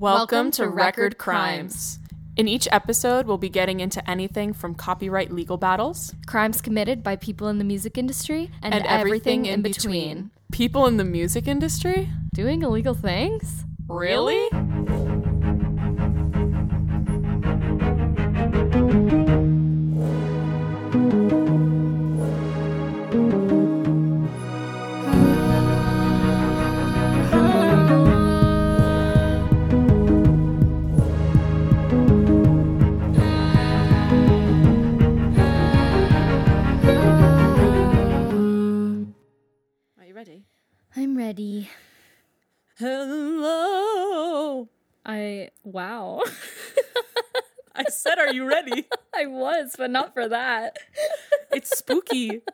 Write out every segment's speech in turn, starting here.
Welcome to Record Crimes. In each episode, we'll be getting into anything from copyright legal battles Crimes committed by people in the music industry and, and everything in between. People in the music industry? Doing illegal things? Really? Are Hello. I wow. I said, Are you ready? I was, but not for that. It's spooky.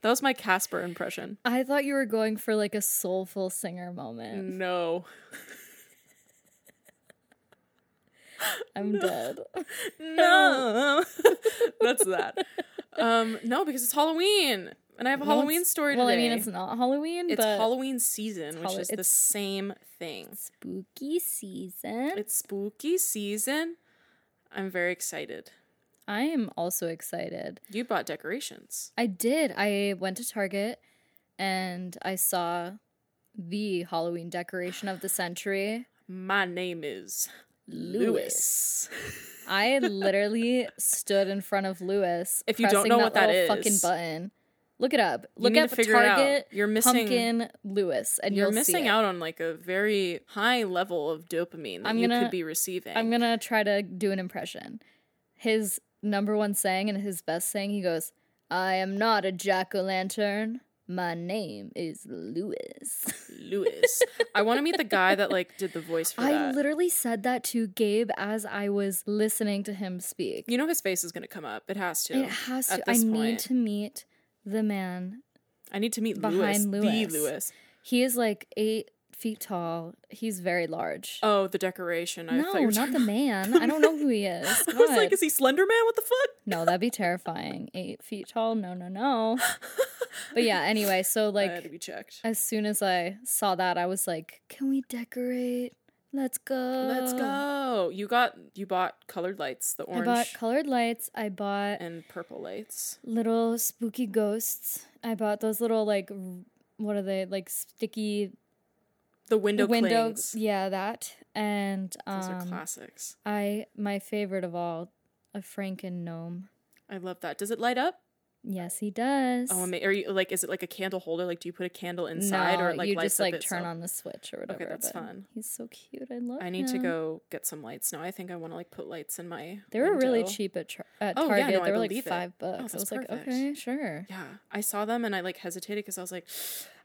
That was my Casper impression. I thought you were going for like a soulful singer moment. No. I'm dead. No. That's that. Um, no, because it's Halloween. And I have a Well, Halloween story Well, I mean, it's not Halloween, It's Halloween season, which Hallow- is the same thing. spooky season. It's spooky season. I'm very excited. I am also excited. You bought decorations. I did. I went to Target and I saw the Halloween decoration of the century. My name is Lewis. I literally stood in front of Lewis. If you don't know what that is, fucking button. Look it up. Look up to. Target You're missing- pumpkin Lewis, and You're missing out on like a very high level of dopamine that I'm you gonna- could be receiving. I'm gonna try to do an impression. His number one saying and his best saying, he goes, "I am not a jack o' lantern. My name is Lewis." Lewis. I want to meet the guy that like did the voice for I that. literally said that to Gabe as I was listening to him speak. you know his face is gonna come up. It has to. It has to. I this need to meet the man. I need to meet behind Lewis, the Lewis. Lewis. He is like eight feet tall. He's very large. Oh, the decoration. I no, not the man. I don't know who he is. I was like, is he Slender Man? What the fuck? no, that'd be terrifying. Eight feet tall. No, no, no. But yeah. Anyway, so I had to like be checked. as soon as I saw that, I was like, "Can we decorate? Let's go. Let's go. You got you bought colored lights, the orange. I bought colored lights. I bought and purple lights. little spooky ghosts. I bought those little like what are they like sticky The window window? clings. Yeah, that. And Those are um, classics. I my favorite of all, a Franken gnome. I love that. Does it light up? Yes, he oh, does. Oh, are you like? Is it like a candle holder? Like, do you put a candle inside, no, or like you just like itself? turn on the switch or whatever. Okay, that's fun. He's so cute. I love. I need to go get some lights now. I think I want to like put lights in my. They were really cheap at, tra- at Oh, yeah, Target. no, I they were like five it. five Oh, bucks. I that's was like, perfect. okay, sure. Yeah, I saw them and I like hesitated because I was like,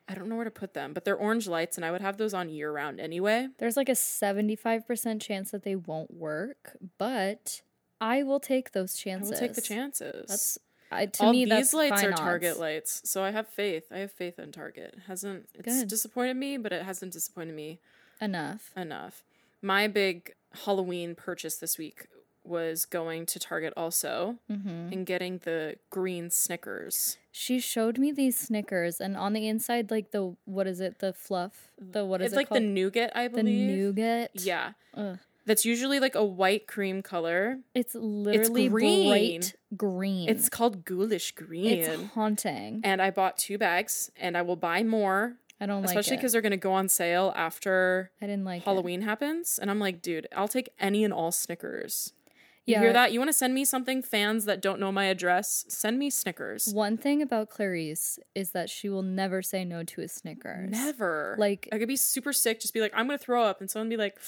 I don't know where to put them. But they're orange lights, and I would have those on year round anyway. There's like a seventy-five percent chance that they won't work, but I will take those chances. I will take the chances. That's I, to All me. these lights are Target lights, so I have faith. I have faith in Target. It hasn't it's Good. disappointed me, but it hasn't disappointed me enough. enough. My big Halloween purchase this week was going to Target also Mm-hmm. and getting the green Snickers. She showed me these Snickers, and on the inside, like the what is it? The fluff. The what is it's it It's like called? the nougat, I believe. the nougat. Yeah. Ugh. That's usually like a white cream color. It's literally green. bright green. It's called ghoulish green. it's haunting. and I bought two bags and I will buy more, I don't like especially because they're going to go on sale after I didn't like it. Halloween happens. And I'm like, dude, I'll take any and all Snickers. You Yeah. hear that? You want to send me something, fans that don't know my address? Send me Snickers. One thing about Clarisse is that she will never say no to a Snickers. Never. Like- I could be super sick, just be like, I'm going to throw up. And someone be like,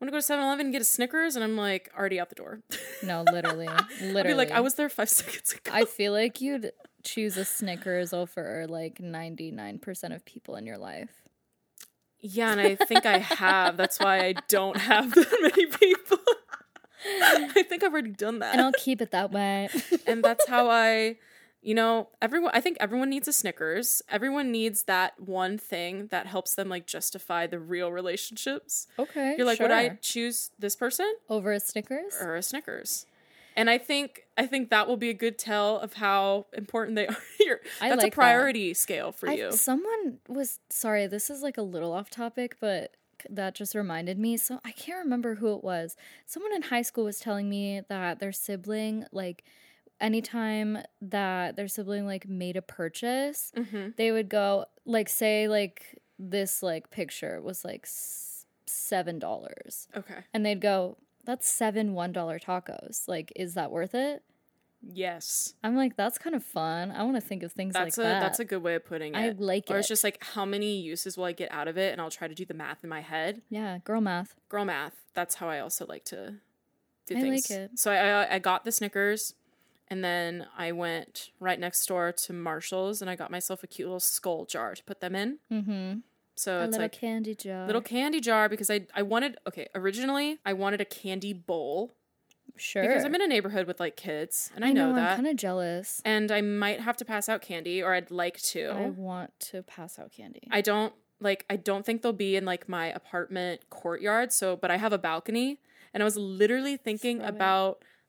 want to go to 7 Eleven and get a Snickers? And I'm like, already out the door. No, literally, literally. Like, I was there five seconds ago. I feel like you'd choose a Snickers over like ninety nine percent of people in your life. yeah, and I think I have. That's why I don't have that many people. I think I've already done that. And I'll keep it that way. and that's how I, you know, everyone. I think everyone needs a Snickers. Everyone needs that one thing that helps them like justify the real relationships. okay. You're like, would I choose this person over a Snickers? or a Snickers? And I think I think that will be a good tell of how important they are. You're, that's like a that. priority scale for I- you. someone was sorry. This is like a little off topic, but that just reminded me. So I can't remember who it was. Someone in high school was telling me that their sibling, like, anytime that their sibling like made a purchase, Mm-hmm. they would go like say like this like picture was like seven dollars, Okay. and they'd go, "That's seven one dollar tacos. Like, is that worth it?" Yes. I'm like, "That's kind of fun. I want to think of things That's like a that." that's a good way of putting it. I like or it. Or it's just like how many uses will I get out of it, and I'll try to do the math in my head. yeah, girl math. Girl math. That's how I also like to do I like things. it. So I I- I got the Snickers, and then I went right next door to Marshalls, and I got myself a cute little skull jar to put them in. Mm-hmm. So a it's little like candy jar. little candy jar because I I wanted okay originally I wanted a candy bowl sure. because I'm in a neighborhood with like kids and I, I know, know, that I'm kind of jealous. and I might have to pass out candy or I'd like to. I want to pass out candy. I don't like I don't think they'll be in like my apartment courtyard so but I have a balcony and I was literally thinking Throw it.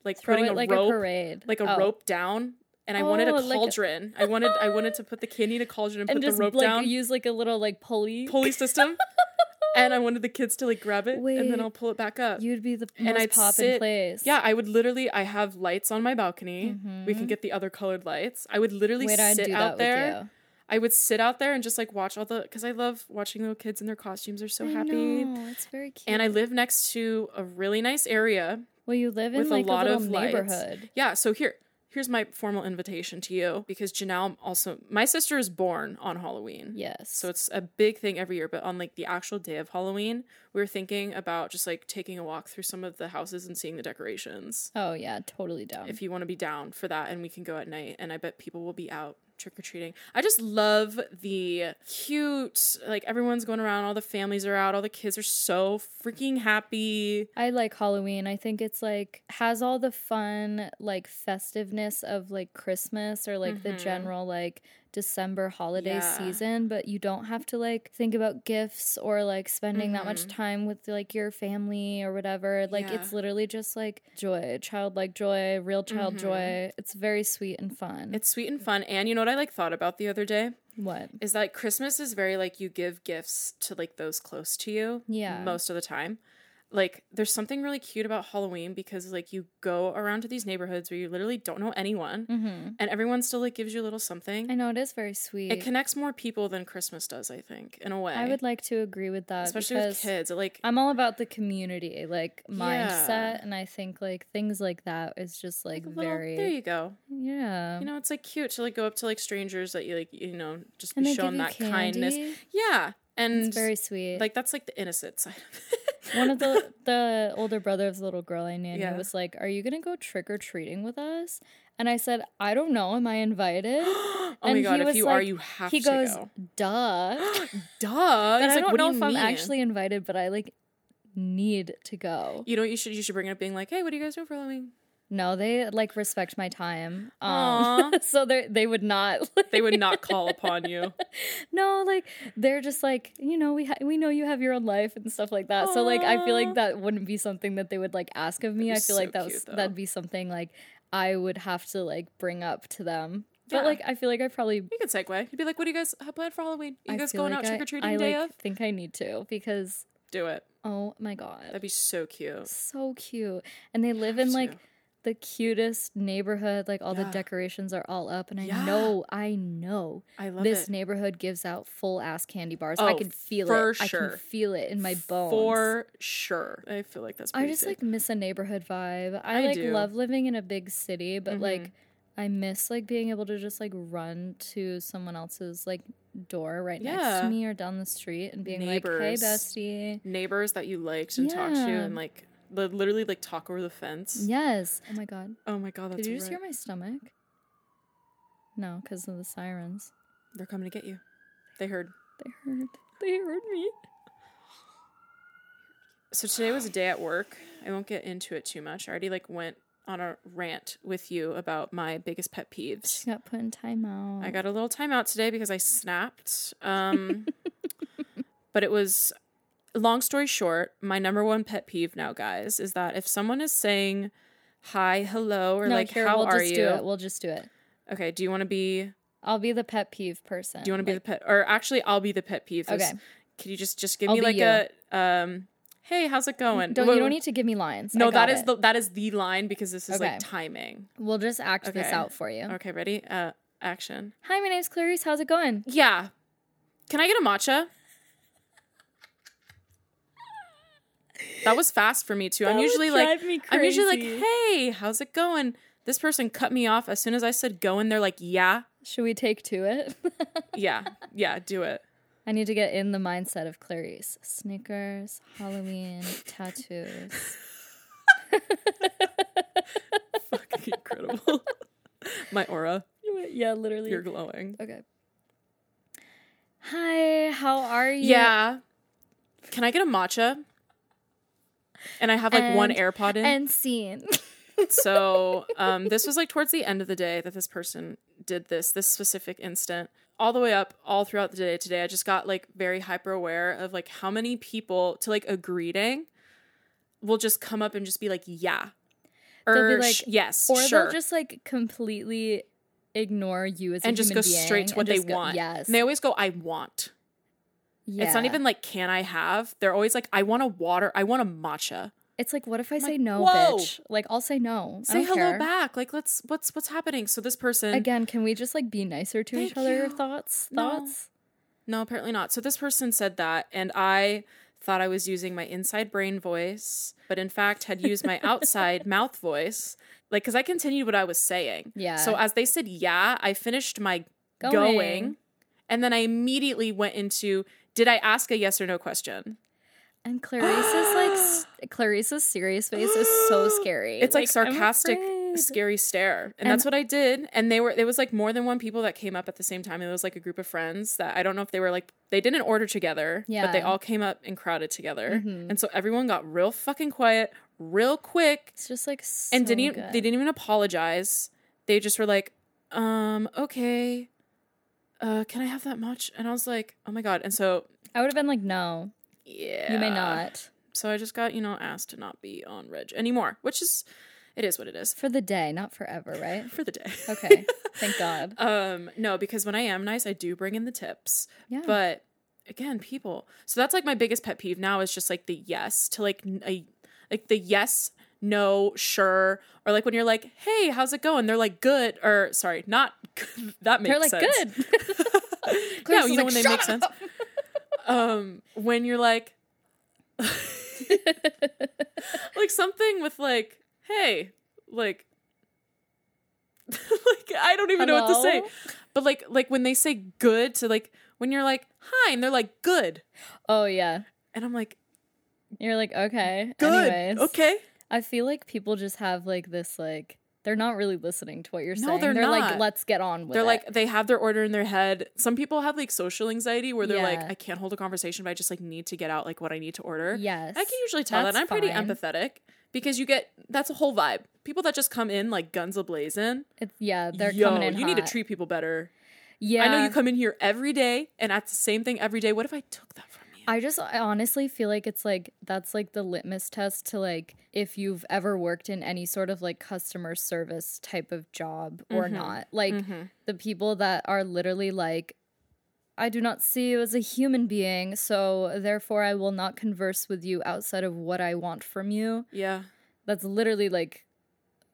Like Throw putting a like rope a parade, like a Oh. rope down and I wanted a Oh, like a- cauldron. I wanted I wanted to put the candy in a cauldron and, and put just the rope like down use like a little like pulley. pulley system and I wanted the kids to like grab it and then I'll pull it back up. You'd be the And most I'd pop in place. Yeah, I would literally. I have lights on my balcony. We can Mhm. get the other colored lights. I would literally Wait, sit out there. I would sit out there and just like watch all the because I love watching little kids in their costumes. They're so I happy. know, it's very cute. And I live next to a really nice area. Well, you live in with a like a, lot little of lights. neighborhood. Yeah. So here, here's my formal invitation to you because Janelle also my sister is born on Halloween. Yes. So it's a big thing every year, but on like the actual day of Halloween, we were thinking about just like taking a walk through some of the houses and seeing the decorations. oh yeah, totally down. if you want to be down for that and we can go at night and i bet people will be out trick-or-treating i just love the cute like everyone's going around all the families are out all the kids are so freaking happy I like Halloween. I think it's like has all the fun like festiveness of like Christmas or like the Mhm. general like December holiday Yeah. season, but you don't have to like think about gifts or like spending that much Mhm. time with like your family or whatever. Like it's literally just like joy, childlike joy, real child Mhm. joy. It's very sweet and fun. it's sweet and fun and you know what i like thought about the other day what? is that christmas is very like you give gifts to like those close to you Yeah. most of the time like there's something really cute about halloween because like you go around to these neighborhoods where you literally don't know anyone Mm-hmm. and everyone still like gives you a little something I know it is very sweet. It connects more people than Christmas does, I think, in a way. I would like to agree with that, especially with kids. Like I'm all about the community, like mindset, Yeah. and I think like things like that is just like little- very there you go. yeah. You know, it's like cute to like go up to like strangers that you like, you know, just and be shown that candy. kindness. Yeah, and It's very sweet. like that's like the innocent side. of it. One of the the older brother of the little girl I knew Yeah. was like, "Are you gonna go trick or treating with us?" And I said, "I don't know. Am I invited?" oh my And god, he if you are, you have he to goes, go. "Duh." Duh. He's I like, don't "What do know you if I'm actually invited, but I like need to go. You know what you should you should bring it up being like, hey, what are you guys doing for Halloween? No, they like respect my time. Um, so they they would not. They would not call upon you. no, like they're just like you know we ha- we know you have your own life and stuff like that. So like I feel like that wouldn't be something that they would like ask of me. I feel like that was cute, that'd be something like I would have to like bring up to them. But Yeah. like I feel like I probably You could segue. You'd be like, what do you guys have planned for Halloween? you I guys going like out trick or treating day like of? think I need to because Do it. oh my god, That'd be so cute. so cute. And they live in like to. The cutest neighborhood. Like all the decorations are all up, and I Yeah. know, I know I love this it. neighborhood gives out full ass candy bars. Oh, I can feel for it. I sure. can feel it in my bones. For sure. I feel like that's I just sick. like miss a neighborhood vibe. I, I like do. love living in a big city, but Mhm. like I miss like being able to just like run to someone else's like door right next to me or down the street and being like, "Hey, Neighbors. bestie." neighbors that you liked and talked to and like li- literally like talk over the fence. Yes. Oh my god. Oh my god, that's Did you just right. hear my stomach? No, because of the sirens. They're coming to get you. They heard. They heard. They heard me. So today was a day at work. I won't get into it too much. I already like went on a rant with you about my biggest pet peeves. She got put in timeout. I got a little timeout today because I snapped. Um, but it was long story short, my number one pet peeve now, guys, is that if someone is saying hi, hello, or no, like here, how we'll are just you? do it. We'll just do it. Okay, do you want to be I'll be the pet peeve person. do you want to be the pet or actually I'll be the pet peeve. Okay. Can you just just give I'll me like you. a um? Hey, how's it going? Don't you don't need to give me lines. No, that is it. the that is the line because this is Okay. like timing. We'll just act this out for you. Okay, ready? Uh, action. Hi, my name's Clarisse. How's it going? Yeah. Can I get a matcha? That was fast for me too. I'm That would usually like I'm usually like, "Hey, how's it going?" This person cut me off as soon as I said go and they're like, "Yeah." Should we take to it? Yeah. Yeah, do it. I need to get in the mindset of Clarisse. Snickers, Halloween, tattoos. Fucking incredible. My aura. yeah, literally. You're glowing. okay. Hi, how are you? Yeah. Can I get a matcha? And I have like one AirPod in. And scene. so um, this was like towards the end of the day that this person did this this specific instant all the way up all throughout the day today i just got like very hyper aware of like how many people to like a greeting will just come up and just be like yeah They'll be or like- yes or sure they'll just like completely ignore you as a and just go being straight to what they go- want Yes. and they always go i want it's not even like can i have they're always like i want a water i want a matcha It's like, what if I say like, no, whoa. bitch? Like, I'll say no. Say hello care. back like let's what's what's happening so this person Again, can we just like be nicer to each other? you. Thoughts? No. Thoughts? No, apparently not. So this person said that, and I thought I was using my inside brain voice, but in fact had used my outside mouth voice. Like, because I continued what I was saying. Yeah. So as they said, yeah, I finished my Going. going, and then I immediately went into, did I ask a yes or no question? And Clarisse's like s- Clarisse's serious face is so scary. It's like, I'm sarcastic, scary stare, and, And- that's what I did. And they were, it was like more than one people that came up at the same time. It was like a group of friends that I don't know if they were like they didn't order together, yeah. but they Mm-hmm. all came up and crowded together, and so everyone got real fucking quiet, real quick, It's just like so and didn't even, good. they didn't even apologize. They just were like, um, okay, uh, can I have that much? And I was like, oh my god. And so I would have been like, no, yeah, you may not So I just got you know asked to not be on Reg anymore, which is it is what it is for the day, not forever, right? for the day. Okay, thank God. Um, no, because when I am nice, I do bring in the tips. Yeah. But again, people. So that's like my biggest pet peeve now is just like the yes to like a like the yes, no, sure, or like when you're like, hey, how's it going? They're like good, or sorry, not that makes They're like sense. good. yeah, you know like, when they "Shut make sense. Um, when you're like, like something with like, hey, like, like I don't even know what to say. But like, like when they say good to like when you're like hi and they're like good, Oh yeah, and I'm like you're like okay. good, Anyways, okay. I feel like people just have like this like they're not really listening to what you're No, saying. they're like, not. let's get on with They're it. like they have their order in their head. Some people have like social anxiety where they're like I can't hold a conversation, but I just like need to get out like what I need to order. yes, I can usually tell that I'm pretty empathetic because you get that's a whole vibe. People that just come in like guns a blazing. It's, yeah, they're Yo, coming in. you need to treat people better. Yeah, I know you come in here every day and ask the same thing every day. What if I took that from? I just I honestly feel like it's like that's like the litmus test to like if you've ever worked in any sort of like customer service type of job or Mm-hmm. not. Like the people that are literally like I do not see you as a human being, so therefore I will not converse with you outside of what I want from you. Yeah. That's literally like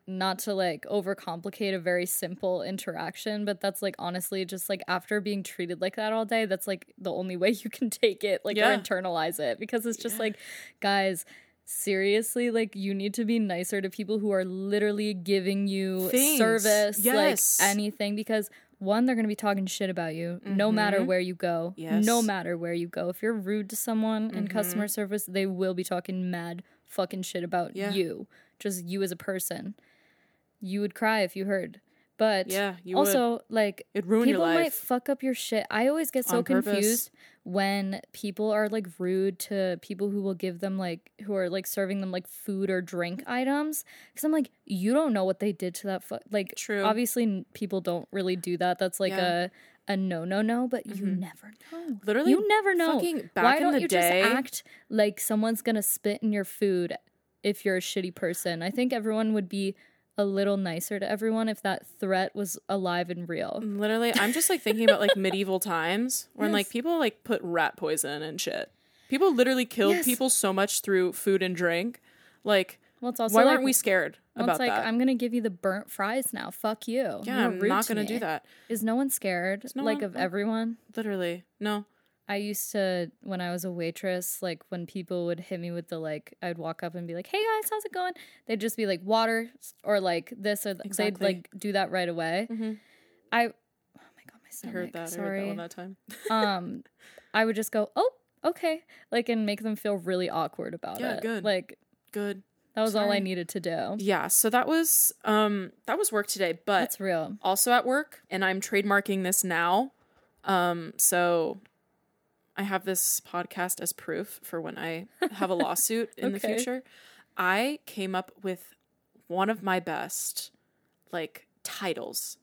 not to like overcomplicate a very simple interaction, but that's like honestly just like after being treated like that all day, that's like the only way you can take it, like Yeah. or internalize it because it's just like, guys, seriously, like you need to be nicer to people who are literally giving you Things. service, Yes. like anything, because one, they're gonna be talking shit about you no matter where you go. Mm-hmm. Yes. No matter where you go. If you're rude to someone in Mm-hmm. customer service, they will be talking mad fucking shit about Yeah. you. Just you as a person. You would cry if you heard. But Yeah, you would. also like It'd ruin your people might fuck up your shit. I always get so confused when people are like rude to people who will give them like who are like serving them like food or drink items because I'm like you don't know what they did to that fu- like True. obviously n- people don't really do that that's like Yeah. a a no no no but you mm-hmm. never know Literally, you never know why don't you day- just act like someone's gonna spit in your food if you're a shitty person I think everyone would be a little nicer to everyone if that threat was alive and real. Literally, I'm just like thinking about like medieval times when like people like put rat poison and shit. People literally killed Yes. people so much through food and drink. Like, Well, it's also why like, weren't we scared well, about it's like that? I'm gonna give you the burnt fries now. Fuck you. yeah, You're I'm not gonna do that. Is no one scared? no like one- of everyone? Literally, no. I used to when I was a waitress, like when people would hit me with the like, I'd walk up and be like, "Hey guys, how's it going?" They'd just be like water or like this or th- Exactly. they'd like do that right away. Mhm. I, oh my god, my I stomach. heard that. I heard that Sorry. one that time. um, I would just go, "Oh, okay," like and make them feel really awkward about Yeah, it. good. Like Good. that was all I needed to do. Yeah. So that was um that was work today, but That's real. also at work, and I'm trademarking this now. Um, so I have this podcast as proof for when I have a lawsuit in the future. I came up with one of my best like titles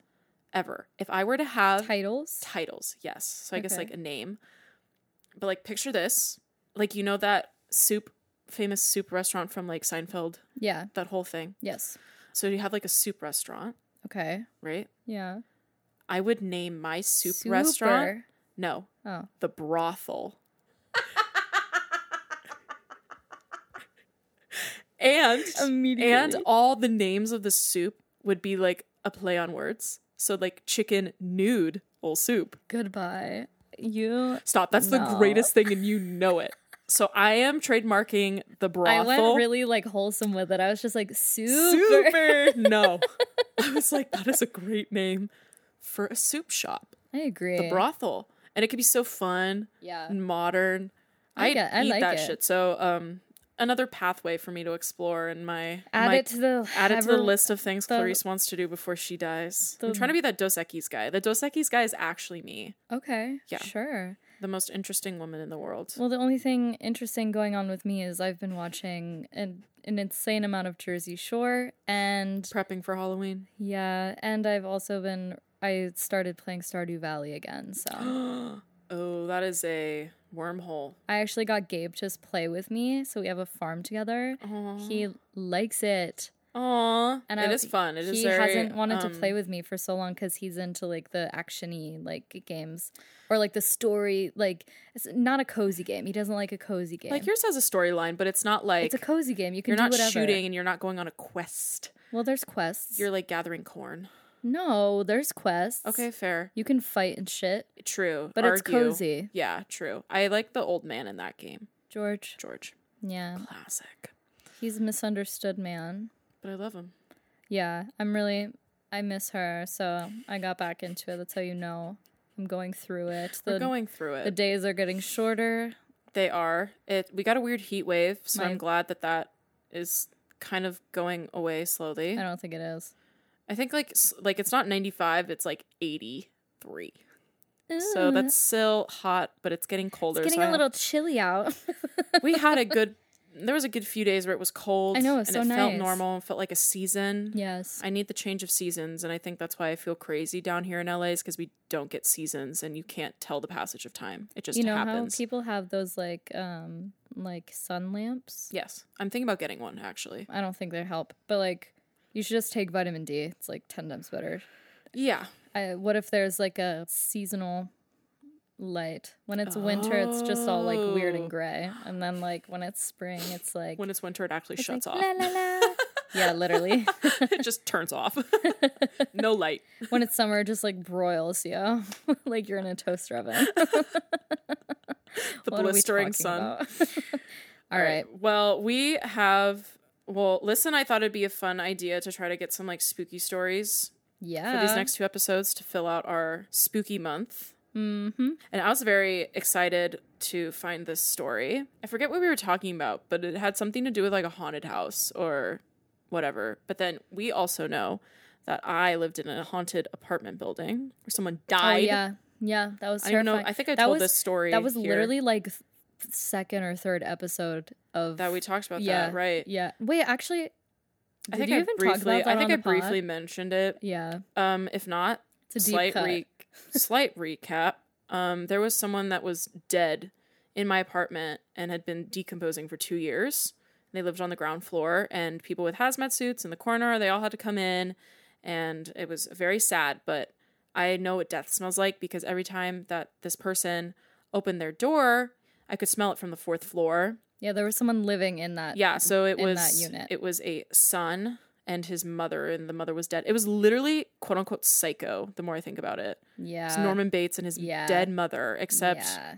ever. If I were to have Titles. titles, yes. So I guess like a name. But like picture this. Like you know that soup famous soup restaurant from like Seinfeld, Yeah. that whole thing. Yes. So you have like a soup restaurant, Okay. right? Yeah. I would name my soup restaurant. No, Oh. the brothel. and and all the names of the soup would be like a play on words. So like chicken nude ol' soup. Goodbye. You. Stop. That's the greatest thing and you know it. So I am trademarking the brothel. I went really like wholesome with it. I was just like super. super. no. I was like, that is a great name for a soup shop. I agree. The brothel. And it could be so fun. Yeah. and modern. I I I eat like that it. shit. So um another pathway for me to explore in my Add my- it to the add it to the list of things the- Clarisse wants to do before she dies. I'm trying to be that Dos Equis guy. The Dos Equis guy is actually me, Okay. Yeah. Sure. the most interesting woman in the world. Well, the only thing interesting going on with me is I've been watching an an insane amount of Jersey Shore, and Prepping for Halloween. yeah, and I've also been I started playing Stardew Valley again. So oh, that is a wormhole. I actually got Gabe to play with me, so we have a farm together. He likes it. Aw, And it I- is fun. It is he very, hasn't wanted to um, play with me for so long because he's into like the actiony like games or like the story like it's not a cozy game. He doesn't like a cozy game. Like yours has a storyline, but it's not like it's a cozy game. You can you're do not whatever. shooting and you're not going on a quest. Well, there's quests. You're like gathering corn. No, there's quests. Okay, fair. You can fight and shit, True. but it's cozy. Yeah, true. I like the old man in that game, George. George. Yeah, Classic. he's a misunderstood man. But I love him. Yeah, I'm really. I miss her, so I got back into it. That's how you know I'm going through it. We're The going through it. the days are getting shorter. They are. It. We got a weird heat wave, so My- I'm glad that that is kind of going away slowly. I don't think it is. I think like like it's not 95, it's like 83. So that's still hot, but it's getting colder. It's getting so a little chilly out. we had a good. There was a good few days where it was cold. I know, it was and so it felt normal. Felt like a season. yes. I need the change of seasons, and I think that's why I feel crazy down here in LA is because we don't get seasons, and you can't tell the passage of time. It just You know happens. how people have those like um like sun lamps? yes, I'm thinking about getting one actually. I don't think they help, but like you should just take vitamin D. It's like 10 times better. Yeah, I, what if there's like a seasonal light? When it's winter, it's just all like weird Oh. and gray, and then like when it's spring, it's like when it's winter, it actually it's shuts like, off. La, la, la. yeah, literally. it just turns off. no light. when it's summer, it just like broils you, like you're in a toaster oven. The What blistering sun. about? all right. Well, we have. Well, listen, I thought it'd be a fun idea to try to get some like spooky stories Yeah. for these next two episodes to fill out our spooky month. Mm-hmm. And I was very excited to find this story. I forget what we were talking about, but it had something to do with like a haunted house or whatever. But then we also know that I lived in a haunted apartment building where someone Oh died. yeah, yeah. That was I don't know. I think I That told was- this story. That was here, literally like second or third episode of that we talked about yeah that, right? Yeah. Wait, actually, I think I even briefly. talk about that I think I the pod? briefly mentioned it. Yeah, Um, if not, it's a slight re- slight recap. Um, there was someone that was dead in my apartment and had been decomposing for two years, They lived on the ground floor, and people with hazmat suits in the corner, they all had to come in, and it was very sad. But I know what death smells like because every time that this person opened their door, I could smell it from the fourth floor. Yeah, there was someone living in that. Yeah, so it was that unit. it was a son and his mother, and the mother was dead. It was literally quote unquote psycho. The more I think about it, yeah. it's Norman Bates and his yeah. dead mother. Except Yeah.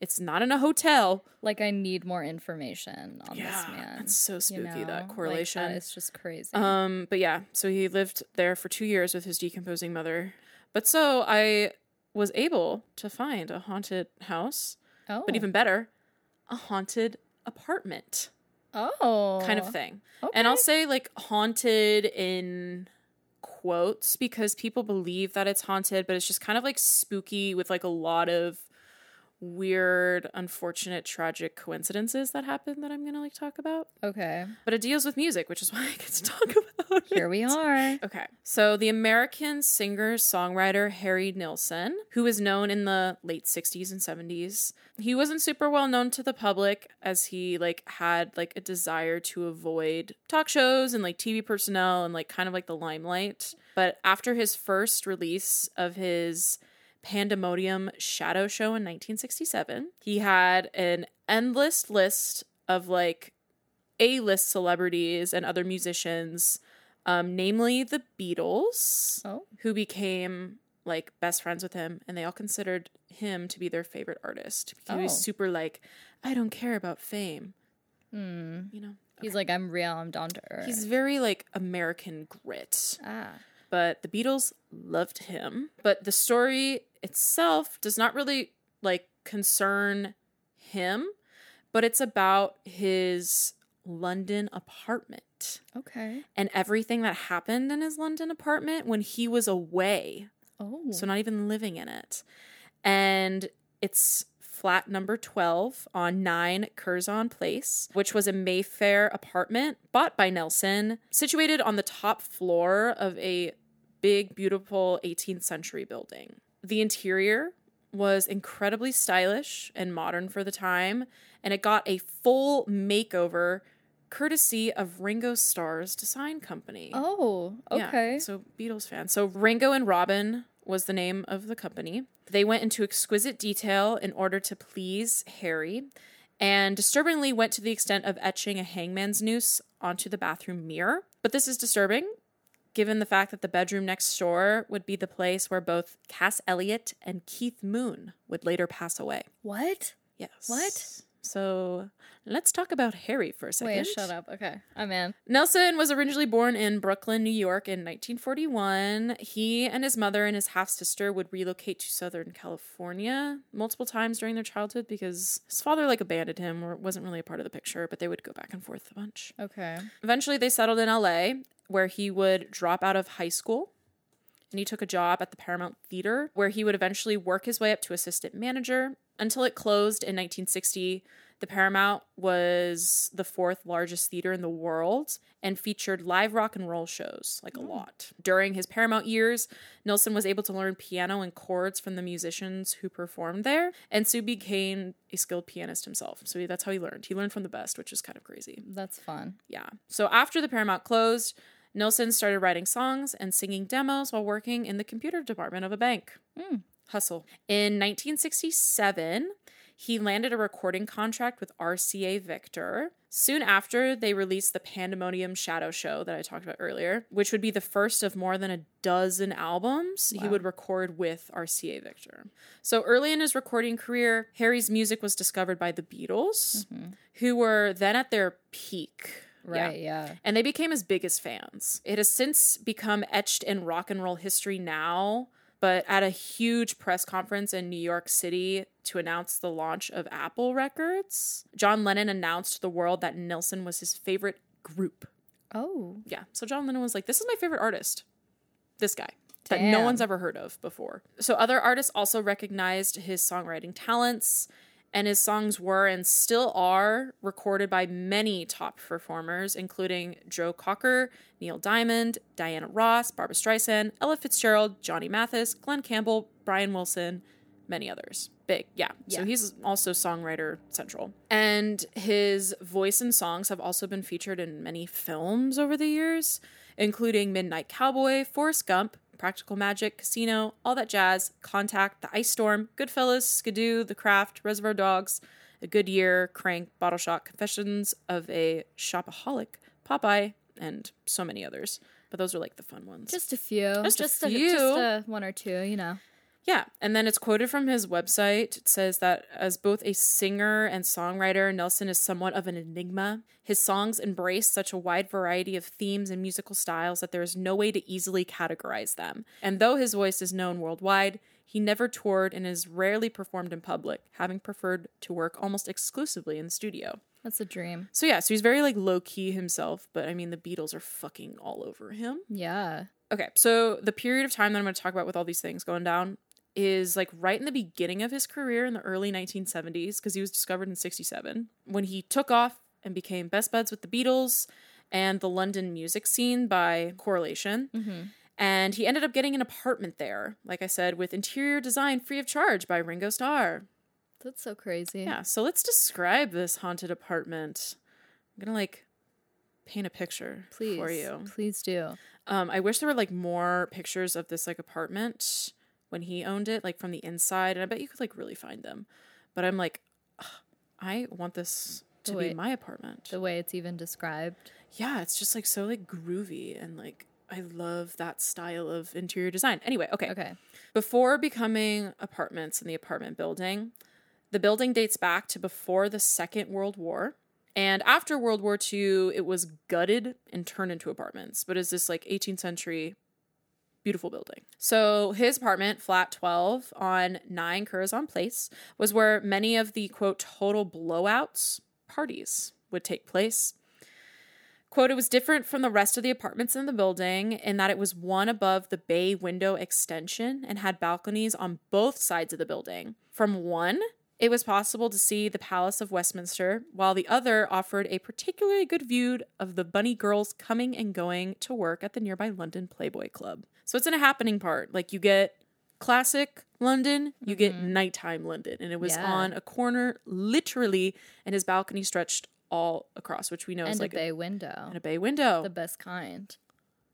it's not in a hotel. Like I need more information on this man. that's so you spooky know? that Like, correlation. that is just crazy. Um, but yeah, so he lived there for two years with his decomposing mother. But so I was able to find a haunted house, oh. but even oh. better, a haunted apartment oh. kind of thing. Okay. And I'll say like haunted in quotes because people believe that it's haunted, but it's just kind of like spooky with like a lot of weird, unfortunate, tragic coincidences that happen that I'm gonna like talk about. Okay. But it deals with music, which is why I get to talk about it. Here we are. Okay. So the American singer songwriter Harry Nilsson, who was known in the late 60s and 70s, he wasn't super well known to the public as he like had like a desire to avoid talk shows and like TV personnel and like kind of like the limelight. But after his first release of his Pandemonium Shadow Show in 1967, he had an endless list of like A list celebrities and other musicians, um, namely the Beatles, Oh. who became like best friends with him, and they all considered him to be their favorite artist. He was Oh. super like, I don't care about fame, Hmm. you know. He's like, I'm real. I'm down to earth. He's very like American grit. ah. but the Beatles loved him. But the story itself does not really like concern him, but it's about his London apartment Okay. and everything that happened in his London apartment when he was away. Oh. So not even living in it. And it's flat number 12 on 9 Curzon Place, which was a Mayfair apartment bought by Nilsson, situated on the top floor of a big, beautiful 18th century building. The interior was incredibly stylish and modern for the time, and it got a full makeover courtesy of Ringo Starr's design company. oh. Yeah, Okay. so Beatles fan. So Ringo and Robin was the name of the company. They went into exquisite detail in order to please Harry, and disturbingly went to the extent of etching a hangman's noose onto the bathroom mirror. But this is disturbing, given the fact that the bedroom next door would be the place where both Cass Elliot and Keith Moon would later pass away. what? Yes. What? So let's talk about Harry for a second. Wait, shut up. Okay. I'm in. Nilsson was originally born in Brooklyn, New York in 1941. He and his mother and his half sister would relocate to Southern California multiple times during their childhood because his father like abandoned him or wasn't really a part of the picture, but they would go back and forth a bunch. Okay. Eventually, they settled in LA where he would drop out of high school and he took a job at the Paramount Theater where he would eventually work his way up to assistant manager until it closed in 1960. The Paramount was the fourth largest theater in the world and featured live rock and roll shows, like a hmm. lot. During his Paramount years, Nilsson was able to learn piano and chords from the musicians who performed there, and soon became a skilled pianist himself. So that's how he learned. He learned from the best, which is kind of crazy. That's fun. Yeah. So after the Paramount closed, Nilsson started writing songs and singing demos while working in the computer department of a bank. Hmm. Hustle. In 1967, he landed a recording contract with RCA Victor. Soon after, they released the Pandemonium Shadow Show that I talked about earlier, which would be the first of more than a dozen albums he would record with RCA Victor. So early in his recording career, Harry's music was discovered by the Beatles, mm-hmm. who were then at their peak. Yeah. Right. Yeah. And they became his biggest fans. It has since become etched in rock and roll history now, but at a huge press conference in New York City to announce the launch of Apple Records, John Lennon announced to the world that Nilsson was his favorite group. Oh. Yeah. So John Lennon was like, this is my favorite artist. This guy. That no one's ever heard of before. So other artists also recognized his songwriting talents, and his songs were and still are recorded by many top performers, including Joe Cocker, Neil Diamond, Diana Ross, Barbra Streisand, Ella Fitzgerald, Johnny Mathis, Glen Campbell, Brian Wilson, many others. Big, yeah. So he's also songwriter central. And his voice and songs have also been featured in many films over the years, including Midnight Cowboy, Forrest Gump, Practical Magic, Casino, All That Jazz, Contact, The Ice Storm, Goodfellas, Skidoo, The Craft, Reservoir Dogs, A Good Year, Crank, Bottle Shot, Confessions of a Shopaholic, Popeye, and so many others. But those are like the fun ones. Just a few. Just a just few. just a one or two, you know. Yeah, and then it's quoted from his website. It says that as both a singer and songwriter, Nilsson is somewhat of an enigma. His songs embrace such a wide variety of themes and musical styles that there is no way to easily categorize them. And though his voice is known worldwide, he never toured and is rarely performed in public, having preferred to work almost exclusively in the studio. That's a dream. So yeah, so he's very like low key himself, but I mean the Beatles are fucking all over him. Yeah. Okay, so the period of time that I'm going to talk about with all these things going down is like right in the beginning of his career in the early 1970s because he was discovered in 67 when he took off and became best buds with the Beatles and the London music scene by correlation. And he ended up getting an apartment there, like I said, with interior design free of charge by Ringo Starr. That's so crazy. Yeah, so let's describe this haunted apartment. I'm going to like paint a picture Please. for you. Please do. Um, I wish there were like more pictures of this like apartment when he owned it, like from the inside, and I bet you could like really find them. But I'm like, I want this to The be my apartment. The way it's even described. yeah, it's just like so like groovy and like I love that style of interior design. Anyway, okay. Okay. Before becoming apartments in the apartment building, the building dates back to before the Second World War. And after World War II, it was gutted and turned into apartments, but is this like 18th century beautiful building. So his apartment, flat 12 on 9 Curzon Place, was where many of the quote total blowouts parties would take place. Quote, it was different from the rest of the apartments in the building in that it was one above the bay window extension and had balconies on both sides of the building. From one, it was possible to see the Palace of Westminster, while the other offered a particularly good view of the bunny girls coming and going to work at the nearby London Playboy Club. So it's in a happening part. Like you get classic London, you get mm-hmm. nighttime London. And it was Yeah. on a corner, literally, and his balcony stretched all across, which we know is And like a bay window. and a bay window. the best kind.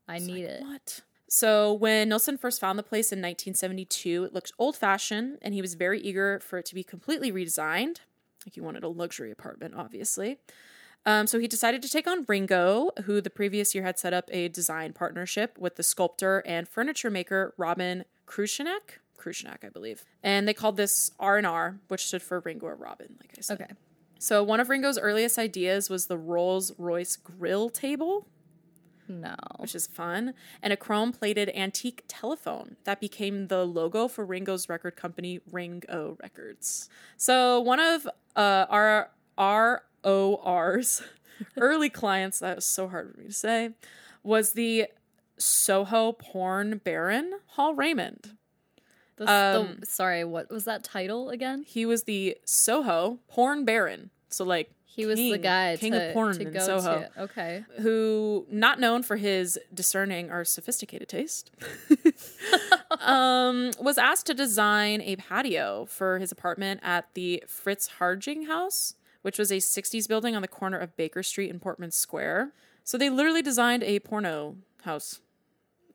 I need it. What? So when Nilsson first found the place in 1972, it looked old fashioned and he was very eager for it to be completely redesigned. Like he wanted a luxury apartment, obviously. Um, so he decided to take on Ringo, who the previous year had set up a design partnership with the sculptor and furniture maker Robin Krushenak. Krushenak, I believe. And they called this R&R, which stood for Ringo or Robin, like I said. Okay. So one of Ringo's earliest ideas was the Rolls Royce grill table, No. which is fun, and a chrome plated antique telephone that became the logo for Ringo's record company, Ringo Records. So, one of uh, our ROR's early clients, that was so hard for me to say, was the Soho porn baron, Paul Raymond. The, Um, the, sorry, what was that title again? He was the Soho porn baron. So, like, He was the guy king to, of porn to in Soho. to. Okay. who not known for his discerning or sophisticated taste um, was asked to design a patio for his apartment at the fritz harging house which was a 60s building on the corner of baker street and portman square so they literally designed a porno house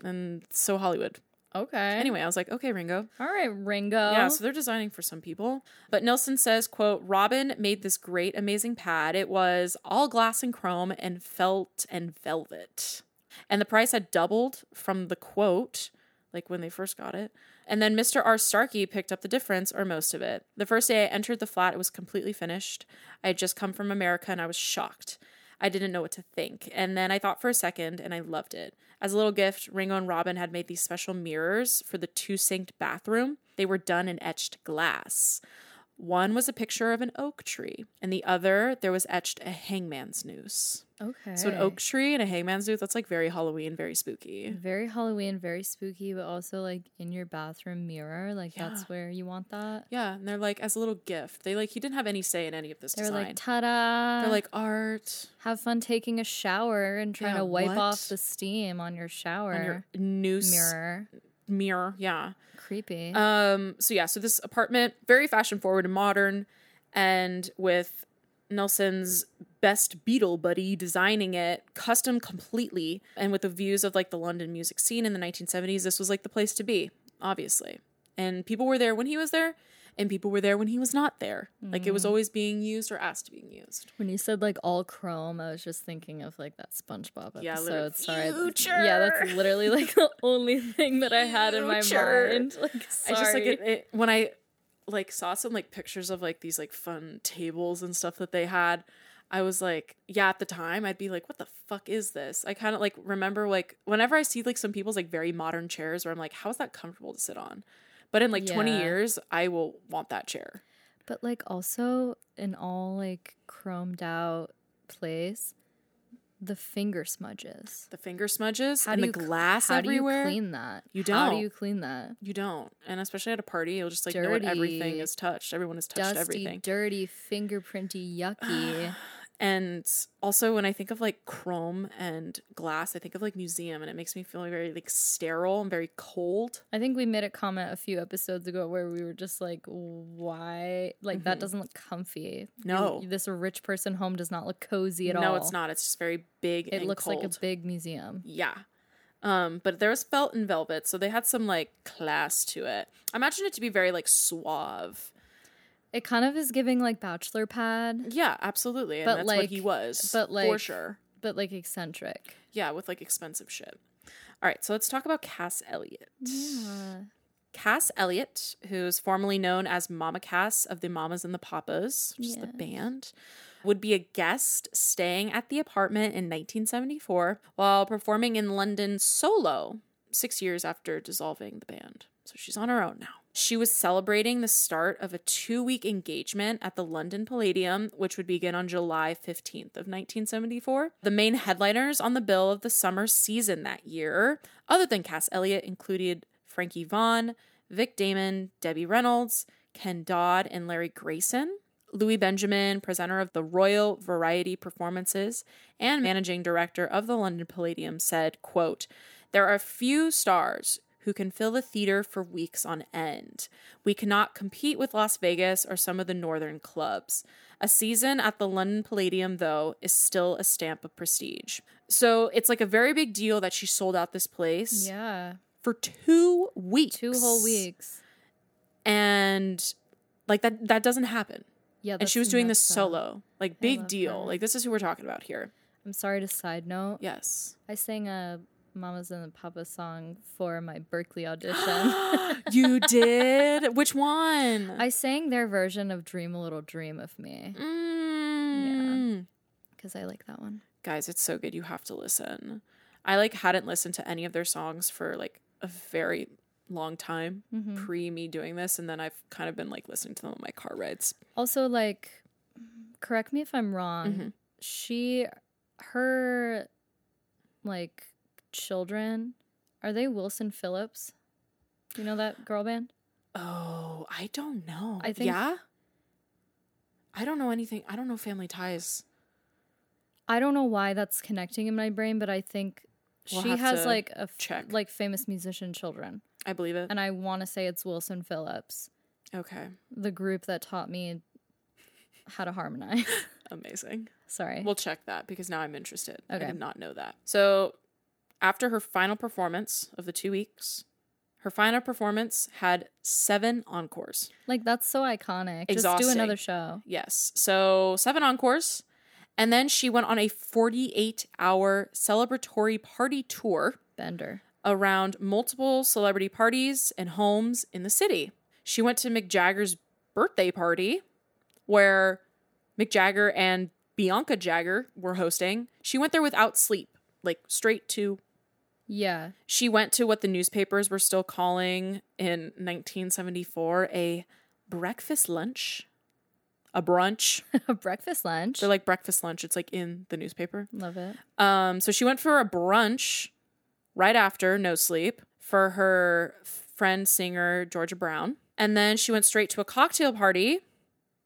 and so hollywood Okay. anyway i was like okay ringo All right, Ringo. yeah, so they're designing for some people. But Nilsson says, quote, Robin made this great, amazing pad. It was all glass and chrome and felt and velvet. And the price had doubled from the quote, like when they first got it. And then Mr. R. Starkey picked up the difference or most of it. The first day I entered the flat, it was completely finished. I had just come from America and I was shocked. I didn't know what to think. And then I thought for a second and I loved it. As a little gift, Ringo and Robin had made these special mirrors for the two synced bathroom. They were done in etched glass. One was a picture of an oak tree, and the other, there was etched a hangman's noose. okay. So, an oak tree and a hangman's noose, that's like very Halloween, very spooky. Very Halloween, very spooky, but also like in your bathroom mirror. Like that's where you want that. Yeah, and they're like, as a little gift. They like, he didn't have any say in any of this They're design. like, ta da. they're like art have fun taking a shower and trying Yeah, to wipe what? off the steam on your shower on your noose mirror. Mirror. Yeah. Creepy. Um, so yeah, so this apartment, very fashion forward and modern, and with Nilsson's best Beatle buddy designing it custom completely, and with the views of like the London music scene in the 1970s, this was like the place to be, obviously. And people were there when he was there, and people were there when he was not there. Like it was mm. always being used or asked to being used. when you said like all chrome, I was just thinking of like that SpongeBob Yeah, episode. sorry. Yeah, that's literally like the only thing that I had in my mind. Like, I just like sorry. it, it when I like saw some like pictures of like these like fun tables and stuff that they had. I was like, yeah, at the time I'd be like, what the fuck is this? I kind of like remember like whenever I see like some people's like very modern chairs where I'm like, how is that comfortable to sit on? But in like 20 years, I will want that chair. But like also in all like chromed out place, the finger smudges. The finger smudges How and the you cl- glass How everywhere. do you clean that? You don't. How do you clean that? You don't. And especially at a party, you'll just like know what everything is touched. Everyone has touched Dusty, everything. dirty, fingerprinty, yucky. And also when I think of like chrome and glass, I think of like museum and it makes me feel very like sterile and very cold. I think we made a comment a few episodes ago where we were just like, why? Like, that doesn't look comfy. Mm-hmm. No. This rich person home does not look cozy at all. no, it's not. It's just very big It looks cold. like a big museum. Yeah. Um, but there was felt and velvet, so they had some like class to it. I imagine it to be very like suave. It kind of is giving like bachelor pad, Yeah, absolutely. And But, that's what he was. but, like for sure. but like eccentric. Yeah, with like expensive shit. All right, so let's talk about Cass Elliot. Yeah. Cass Elliot, who's formerly known as Mama Cass of the Mamas and the Papas, which is the band, would be a guest staying at the apartment in 1974 while performing in London solo six years after dissolving the band. So she's on her own now. She was celebrating the start of a two week engagement at the London Palladium, which would begin on July 15th of 1974. The main headliners on the bill of the summer season that year, other than Cass Elliot, included Frankie Vaughan, Vic Damone, Debbie Reynolds, Ken Dodd, and Larry Grayson. Louis Benjamin, presenter of the Royal Variety Performances and managing director of the London Palladium, said, quote, There are few stars who can fill the theater for weeks on end. We cannot compete with Las Vegas or some of the northern clubs. A season at the London Palladium, though, is still a stamp of prestige. So it's like a very big deal that she sold out this place Yeah. for two weeks. Two whole weeks. And like that that doesn't happen. Yeah. and she was doing this solo. Like big deal. her. Like this is who we're talking about here. I'm sorry to side note. Yes. I sang a Mamas and the Papa song for my Berkeley audition. you did? Which one? I sang their version of Dream a Little Dream of Me Mm. because I like that one. Guys, it's so good. You have to listen. I like hadn't listened to any of their songs for like a very long time Mm-hmm. pre me doing this and then I've kind of been like listening to them on my car rides. Also, like, correct me if I'm wrong. Mhm. She, her, like, children, are they Wilson Phillips? You know that girl band? Oh, I don't know. I think- Yeah? I don't know anything. I don't know family ties. I don't know why that's connecting in my brain, but I think We'll she have has to like a f- check. like famous musician children, I believe it. and I want to say it's Wilson Phillips, Okay. the group that taught me how to harmonize. Amazing. Sorry. We'll check that because now I'm interested. I Okay. did not know that. So, after her final performance of the two weeks, her final performance had seven encores. like that's so iconic. Just Exhausting. do another show. Yes. So, seven encores. And then she went on a 48 hour celebratory party tour Bender. around multiple celebrity parties and homes in the city. She went to Mick Jagger's birthday party where Mick Jagger and Bianca Jagger were hosting. She went there without sleep, like straight to. Yeah. She went to what the newspapers were still calling in 1974 a breakfast lunch, a brunch. a breakfast lunch. They're like breakfast lunch. It's like in the newspaper. Love it. Um, so she went for a brunch right after No Sleep for her friend singer Georgia Brown. And then she went straight to a cocktail party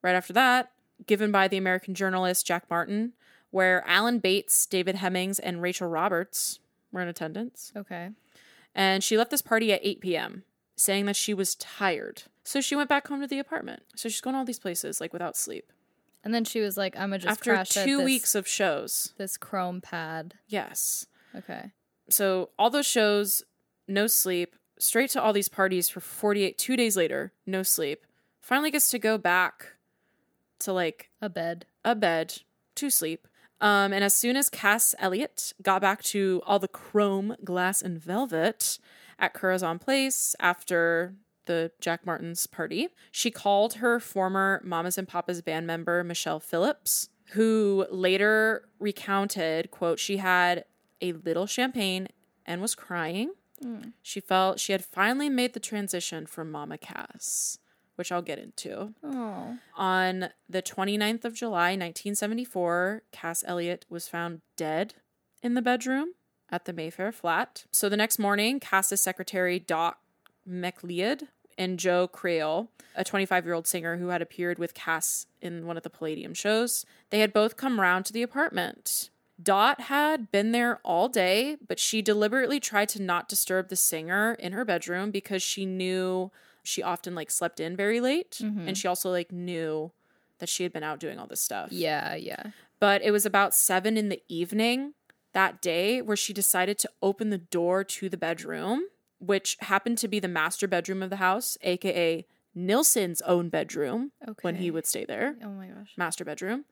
right after that, given by the American journalist Jack Martin, where Alan Bates, David Hemmings, and Rachel Roberts were in attendance. Okay. And she left this party at 8 p.m., saying that she was tired. So she went back home to the apartment. So she's going to all these places like without sleep. And then she was like, I'm gonna just After two this, weeks of shows. this chrome pad. Yes. Okay. So all those shows, no sleep, straight to all these parties for 48, two days later, no sleep. Finally gets to go back to like A bed. a bed to sleep. Um, and as soon as Cass Elliot got back to all the chrome, glass, and velvet at Curzon Place after the Jack Martin's party, she called her former Mamas and Papas band member, Michelle Phillips, who later recounted, quote, she had a little champagne and was crying. She felt she had finally made the transition from Mama Cass, which I'll get into. Oh. On the 29th of July, 1974, Cass Elliot was found dead in the bedroom at the Mayfair flat. So the next morning, Cass's secretary, Dot McLeod, and Joe Creole, a 25 year old singer who had appeared with Cass in one of the Palladium shows, they had both come round to the apartment. Dot had been there all day, but she deliberately tried to not disturb the singer in her bedroom because she knew she often like slept in very late and she also like knew that she had been out doing all this stuff. Yeah, yeah. But it was about 7 in the evening that day where she decided to open the door to the bedroom, which happened to be the master bedroom of the house, aka Nilsson's own bedroom when he would stay there Oh my gosh. master bedroom.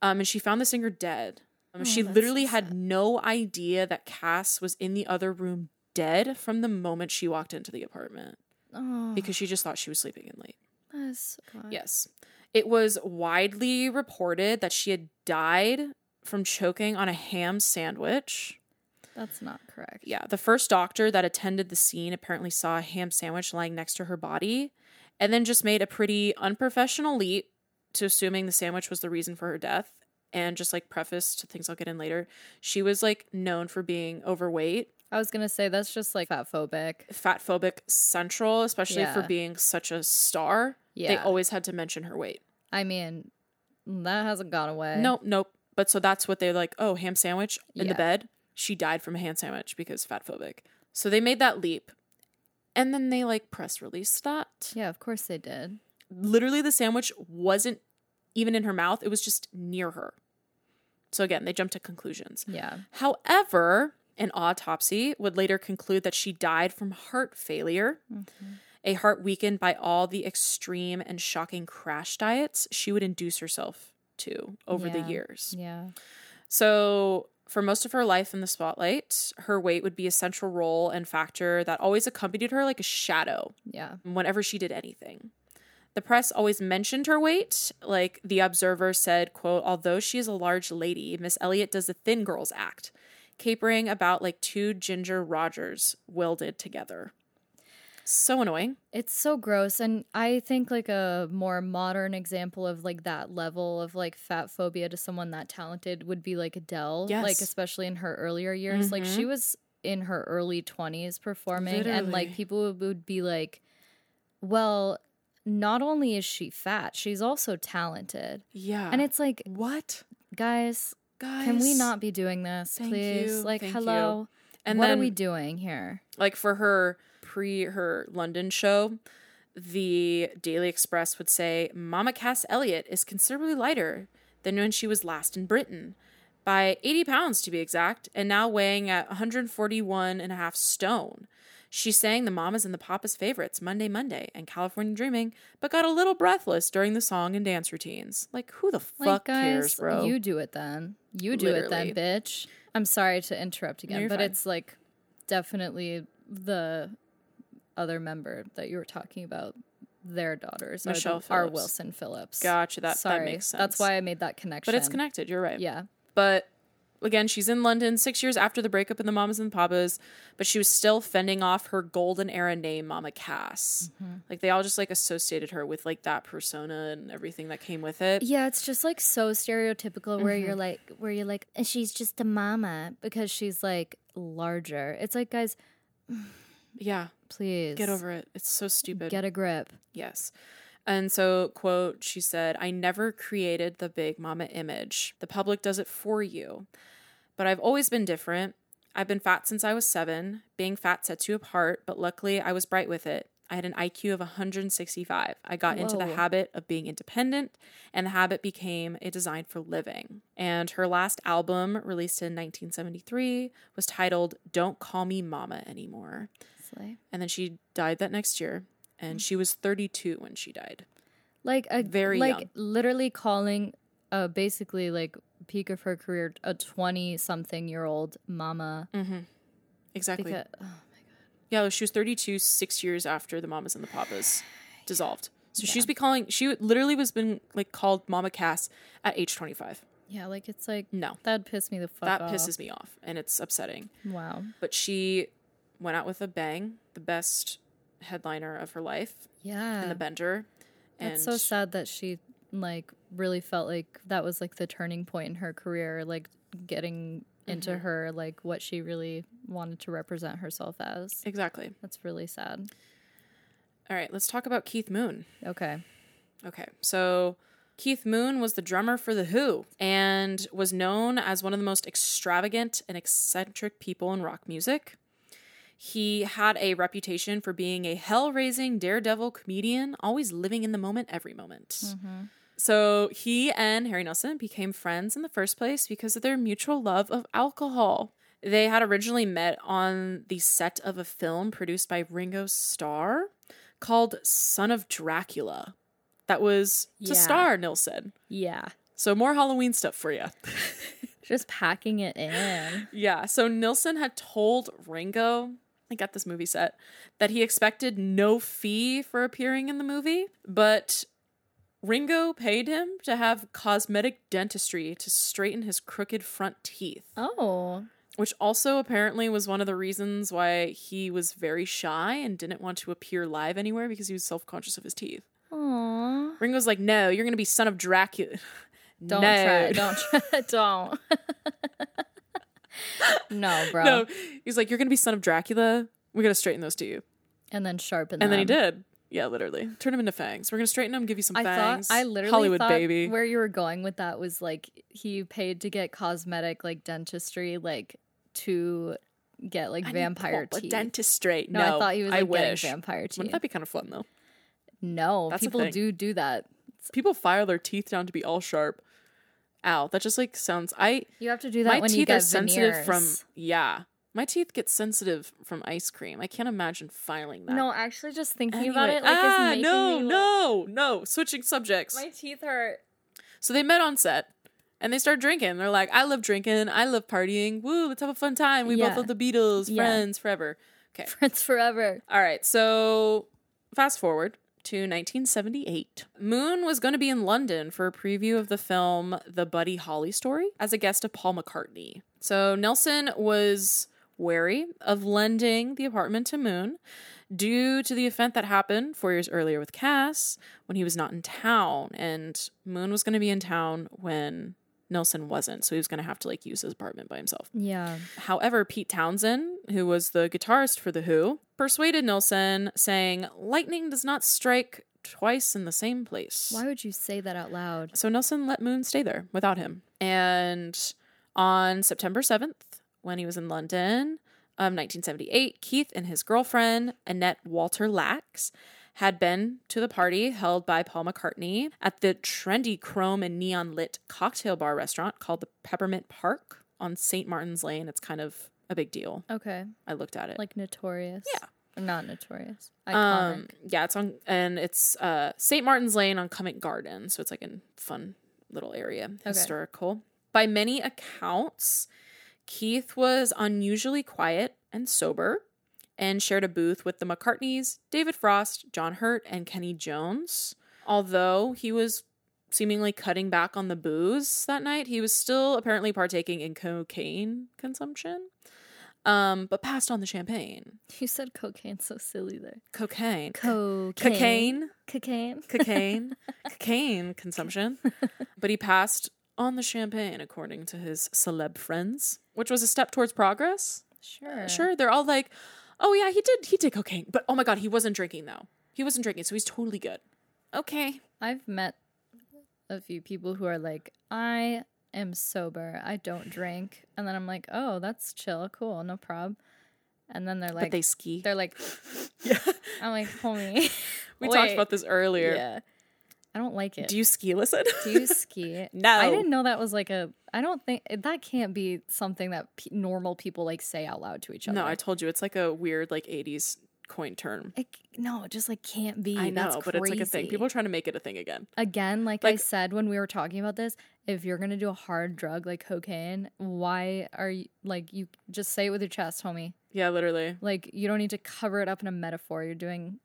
Um, and she found the singer dead. Um, Oh, she literally so had no idea that Cass was in the other room dead from the moment she walked into the apartment Oh, because she just thought she was sleeping in late. that's God. Yes. It was widely reported that she had died from choking on a ham sandwich. That's not correct. Yeah, the first doctor that attended the scene apparently saw a ham sandwich lying next to her body and then just made a pretty unprofessional leap to assuming the sandwich was the reason for her death. And just like preface to things I'll get in later, she was like known for being overweight, I was gonna say that's just like fat phobic. fat phobic central, especially for being such a star. Yeah. They always had to mention her weight. I mean, that hasn't gone away. Nope, nope. But so that's what they're like, oh, ham sandwich in the bed. She died from a ham sandwich because fat phobic. So they made that leap. And then they like press released that. Yeah, of course they did. Literally, the sandwich wasn't even in her mouth, it was just near her. So again, they jumped to conclusions. Yeah. However, an autopsy would later conclude that she died from heart failure, mm-hmm. a heart weakened by all the extreme and shocking crash diets she would induce herself to over the years. Yeah. So, for most of her life in the spotlight, her weight would be a central role and factor that always accompanied her like a shadow Yeah. whenever she did anything. The press always mentioned her weight, like the Observer said, quote, although she is a large lady, Miss Elliot does the thin girls act, capering about like two Ginger Rogers welded together. So annoying. It's so gross. And I think like a more modern example of like that level of like fat phobia to someone that talented would be like Adele. Like especially in her earlier years. Like she mm-hmm. was in her early twenties performing and like people would be like, Well, not only is she fat, she's also talented. Yeah. And it's like, what? guys, Guys. can we not be doing this, please? you, Like, hello. And what then are we doing here? like for her pre her London show, the Daily Express would say Mama Cass Elliot is considerably lighter than when she was last in Britain, by 80 pounds to be exact, and now weighing at 141 and a half stone. She sang the Mamas and the Papas favorites Monday, Monday, and California Dreaming, but got a little breathless during the song and dance routines. Like, who the Like, fuck guys, cares, bro? you do it then. You do it then, bitch. I'm sorry to interrupt again, you're but fine. it's like definitely the other member that you were talking about. Their daughters are, Michelle the, are Wilson Phillips. Gotcha, that- that sorry. makes That's why I made that connection. but it's connected, you're right. Yeah. But again, she's in London six years after the breakup of the Mamas and the Papas, but she was still fending off her golden era name, Mama Cass. Mm-hmm. Like they all just like associated her with like that persona and everything that came with it. Yeah, it's just like so stereotypical where Mm-hmm. you're like where you're like "And she's just a mama because she's like larger. It's like guys, Yeah, please get over it. It's so stupid. Get a grip. Yes. And so, quote, she said, I never created the big mama image. The public does it for you. But I've always been different. I've been fat since I was seven. Being fat sets you apart, but luckily I was bright with it. I had an IQ of 165. I got into the habit of being independent, and the habit became a design for living. And her last album, released in 1973, was titled Don't Call Me Mama Anymore. Slay. And then she died that next year, and she was 32 when she died. Like a Very like young. literally calling uh basically like peak of her career a 20 something year old mama Exactly. because oh, Yeah, she was 32, six years after the Mamas and the Papas dissolved. So she's be calling, she literally was been like called Mama Cass at age 25. yeah, like it's like No, that'd piss me the fuck that off. pisses me off and it's upsetting. Wow. But she went out with a bang, the best headliner of her life Yeah. in the Bender. And It's so sad that she like really felt like that was like the turning point in her career, like getting into Mm-hmm. her like what she really wanted to represent herself as. Exactly. That's really sad. All right, let's talk about Keith Moon. Okay. Okay, so Keith Moon was the drummer for The Who and was known as one of the most extravagant and eccentric people in rock music. He had a reputation for being a hell raising daredevil comedian, always living in the moment every moment. Mm-hmm. So he and Harry Nilsson became friends in the first place because of their mutual love of alcohol. They had originally met on the set of a film produced by Ringo Starr called Son of Dracula. That was to Yeah. star Nilsson. Yeah. So more Halloween stuff for you. Just packing it in. Yeah. So Nilsson had told Ringo, I got this movie set, that he expected no fee for appearing in the movie, but Ringo paid him to have cosmetic dentistry to straighten his crooked front teeth, Oh. which also apparently was one of the reasons why he was very shy and didn't want to appear live anywhere because he was self conscious of his teeth. Aw. Ringo's like, no, you're going to be son of Dracula. Don't No. try. Don't try. Don't. no, bro. No, he's like, you're to be son of Dracula. We're to straighten those to you. And then sharpen them. And then he did. Yeah, literally. Turn him into fangs. We're gonna straighten him, give you some I fangs. thought I literally Hollywood thought baby. where you were going with that was like he paid to get cosmetic like dentistry like to get like I vampire teeth. dentistry. no, No, I thought he was I like getting wish. vampire teeth. Wouldn't that be kind of fun though? no, That's people do do that. People file their teeth down to be all sharp. Ow, that just like sounds. I You have to do that my when teeth you get are sensitive veneers. from yeah. My teeth get sensitive from ice cream. I can't imagine filing that. No, actually, just thinking Anyway, about it like ah, is making no, me. no, no. Switching subjects. My teeth hurt. So they met on set and they start drinking. They're like, I love drinking. I love partying. Woo, let's have a fun time. We Yeah. both love the Beatles, Yeah. friends forever. Okay. Friends forever. All right. So fast forward to 1978. Moon was going to be in London for a preview of the film The Buddy Holly Story as a guest of Paul McCartney. So Nilsson was wary of lending the apartment to Moon due to the event that happened four years earlier with Cass when he was not in town. And Moon was going to be in town when Nilsson wasn't. So he was going to have to like use his apartment by himself. Yeah. However, Pete Townshend, who was the guitarist for The Who, persuaded Nilsson, saying, Lightning does not strike twice in the same place. Why would you say that out loud? So Nilsson let Moon stay there without him. And on September 7th, when he was in London um, of 1978, Keith and his girlfriend, Annette Walter Lax, had been to the party held by Paul McCartney at the trendy chrome and neon lit cocktail bar restaurant called the Peppermint Park on St. Martin's Lane. It's kind of a big deal. Okay. I looked at it. Like notorious. Yeah. Not notorious. Iconic. Um, yeah, it's on and it's uh St. Martin's Lane on Covent Garden, so it's like a fun little area, historical. By many accounts, Keith was unusually quiet and sober and shared a booth with the McCartneys, David Frost, John Hurt, and Kenny Jones. Although he was seemingly cutting back on the booze that night, he was still apparently partaking in cocaine consumption. Um, but passed on the champagne. you said cocaine so silly there. Cocaine. Cocaine. Cocaine. Cocaine. cocaine, cocaine consumption. But he passed on the champagne, according to his celeb friends, which was a step towards progress. Sure. Sure, they're all like, "Oh yeah, he did. He did cocaine, but oh my god, he wasn't drinking though. He wasn't drinking, so he's totally good." Okay. I've met a few people who are like, I am sober. I don't drink. And then I'm like, oh, that's chill, cool, no problem. And then they're but like, they ski. they're like, Yeah. I'm like, homie. We talked about this earlier. Yeah, I don't like it. Do you ski listen? Do you ski? No. I didn't know that was like a. I don't think that can't be something that pe normal people like say out loud to each other. no, I told you it's like a weird like 80s coin term. It, no, it just like can't be. I know, but it's like a thing. People are trying to make it a thing again. again, like, I said when we were talking about this, if you're gonna do a hard drug like cocaine, why are you like you just say it with your chest, homie? Yeah, literally. Like you don't need to cover it up in a metaphor. You're doing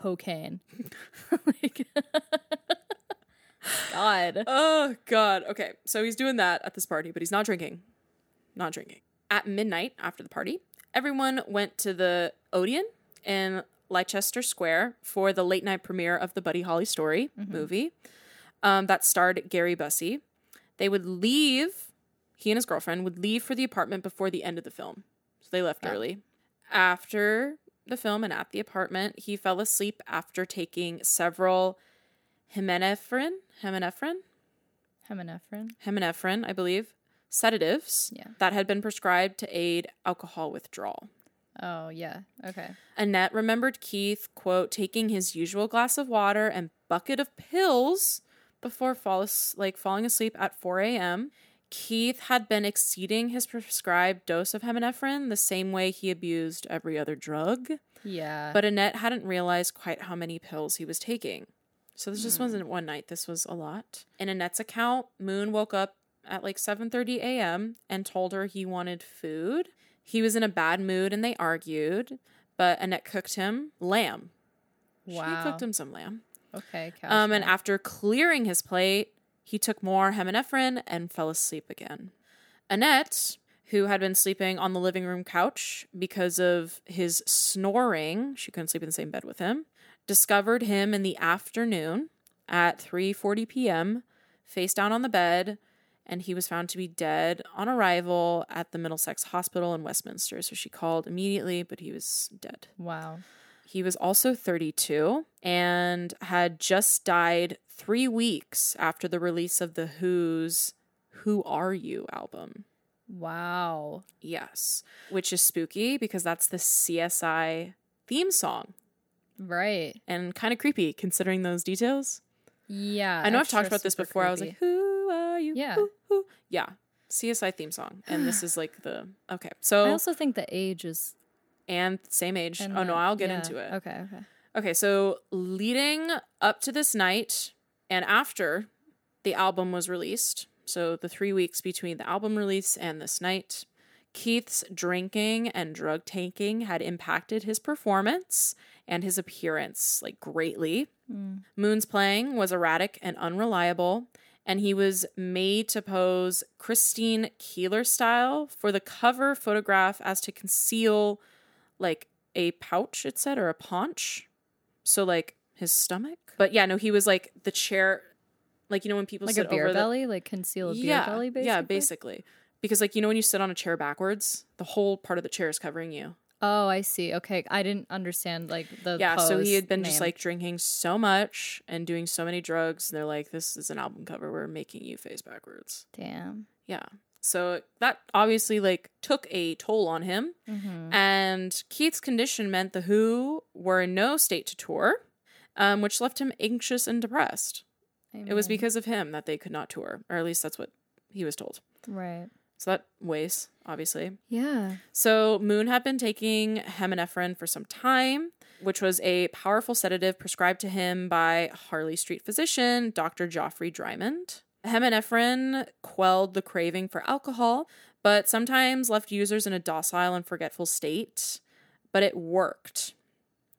cocaine. like, God. Oh god. Okay. So he's doing that at this party, but he's not drinking. Not drinking. At midnight after the party, everyone went to the Odeon in Leicester Square for the late night premiere of the Buddy Holly story movie um, that starred Gary Busey. They would leave, he and his girlfriend would leave for the apartment before the end of the film. So they left Yeah. early. After the film and at the apartment, he fell asleep after taking several Himenephrine, Himenephrine, Heminephrine. Heminephrine, I believe, sedatives Yeah. that had been prescribed to aid alcohol withdrawal. Oh yeah. Okay. Annette remembered Keith, quote, taking his usual glass of water and bucket of pills before fall like falling asleep at 4 a.m. Keith had been exceeding his prescribed dose of heminephrine the same way he abused every other drug, Yeah. but Annette hadn't realized quite how many pills he was taking. So this Hmm. just wasn't one night, this was a lot. In Annette's account, Moon woke up at like 7:30 a.m. and told her he wanted food. He was in a bad mood and they argued, but Annette cooked him lamb. wow. She cooked him some lamb. Okay. Um, and after clearing his plate, he took more heminephrine and fell asleep again. Annette, who had been sleeping on the living room couch because of his snoring, she couldn't sleep in the same bed with him, discovered him in the afternoon at 3:40 p.m. face down on the bed and he was found to be dead on arrival at the Middlesex Hospital in Westminster. So she called immediately, but he was dead. wow. He was also 32 and had just died three weeks after the release of The Who's Who Are You album. Wow. Yes, which is spooky because that's the CSI theme song Right. and kind of creepy considering those details. Yeah. I know I've talked about this before. I was like, Who are you? Yeah. Who, who? Yeah. CSI theme song. And this is like the. Okay. So. I also think the age is. And same age. and Oh, no, I'll get yeah. into it. Okay. Okay. Okay, so leading up to this night and after the album was released, so the three weeks between the album release and this night, Keith's drinking and drug taking had impacted his performance and his appearance like greatly. Hmm. Moon's playing was erratic and unreliable, and he was made to pose Christine Keeler style for the cover photograph as to conceal like a pouch, it said, or a paunch. So like his stomach. But yeah, no, he was like the chair, like you know when people Like sit a beer over the- belly, like conceal a beer yeah, belly, basically. yeah, basically. Because like you know when you sit on a chair backwards, the whole part of the chair is covering you. Oh, I see. Okay, I didn't understand like the. yeah, so he had been just like drinking so much and doing so many drugs. And they're like, "This is an album cover. We're making you face backwards." Damn. Yeah. So that obviously like took a toll on him. Mm-hmm. And Keith's condition meant the Who were in no state to tour, um, which left him anxious and depressed. It was because of him that they could not tour, or at least that's what he was told. right. So that weighs, obviously. Yeah. So Moon had been taking heminephrine for some time, which was a powerful sedative prescribed to him by Harley Street physician Dr. Geoffrey Dymond. Heminephrine quelled the craving for alcohol, but sometimes left users in a docile and forgetful state. But it worked.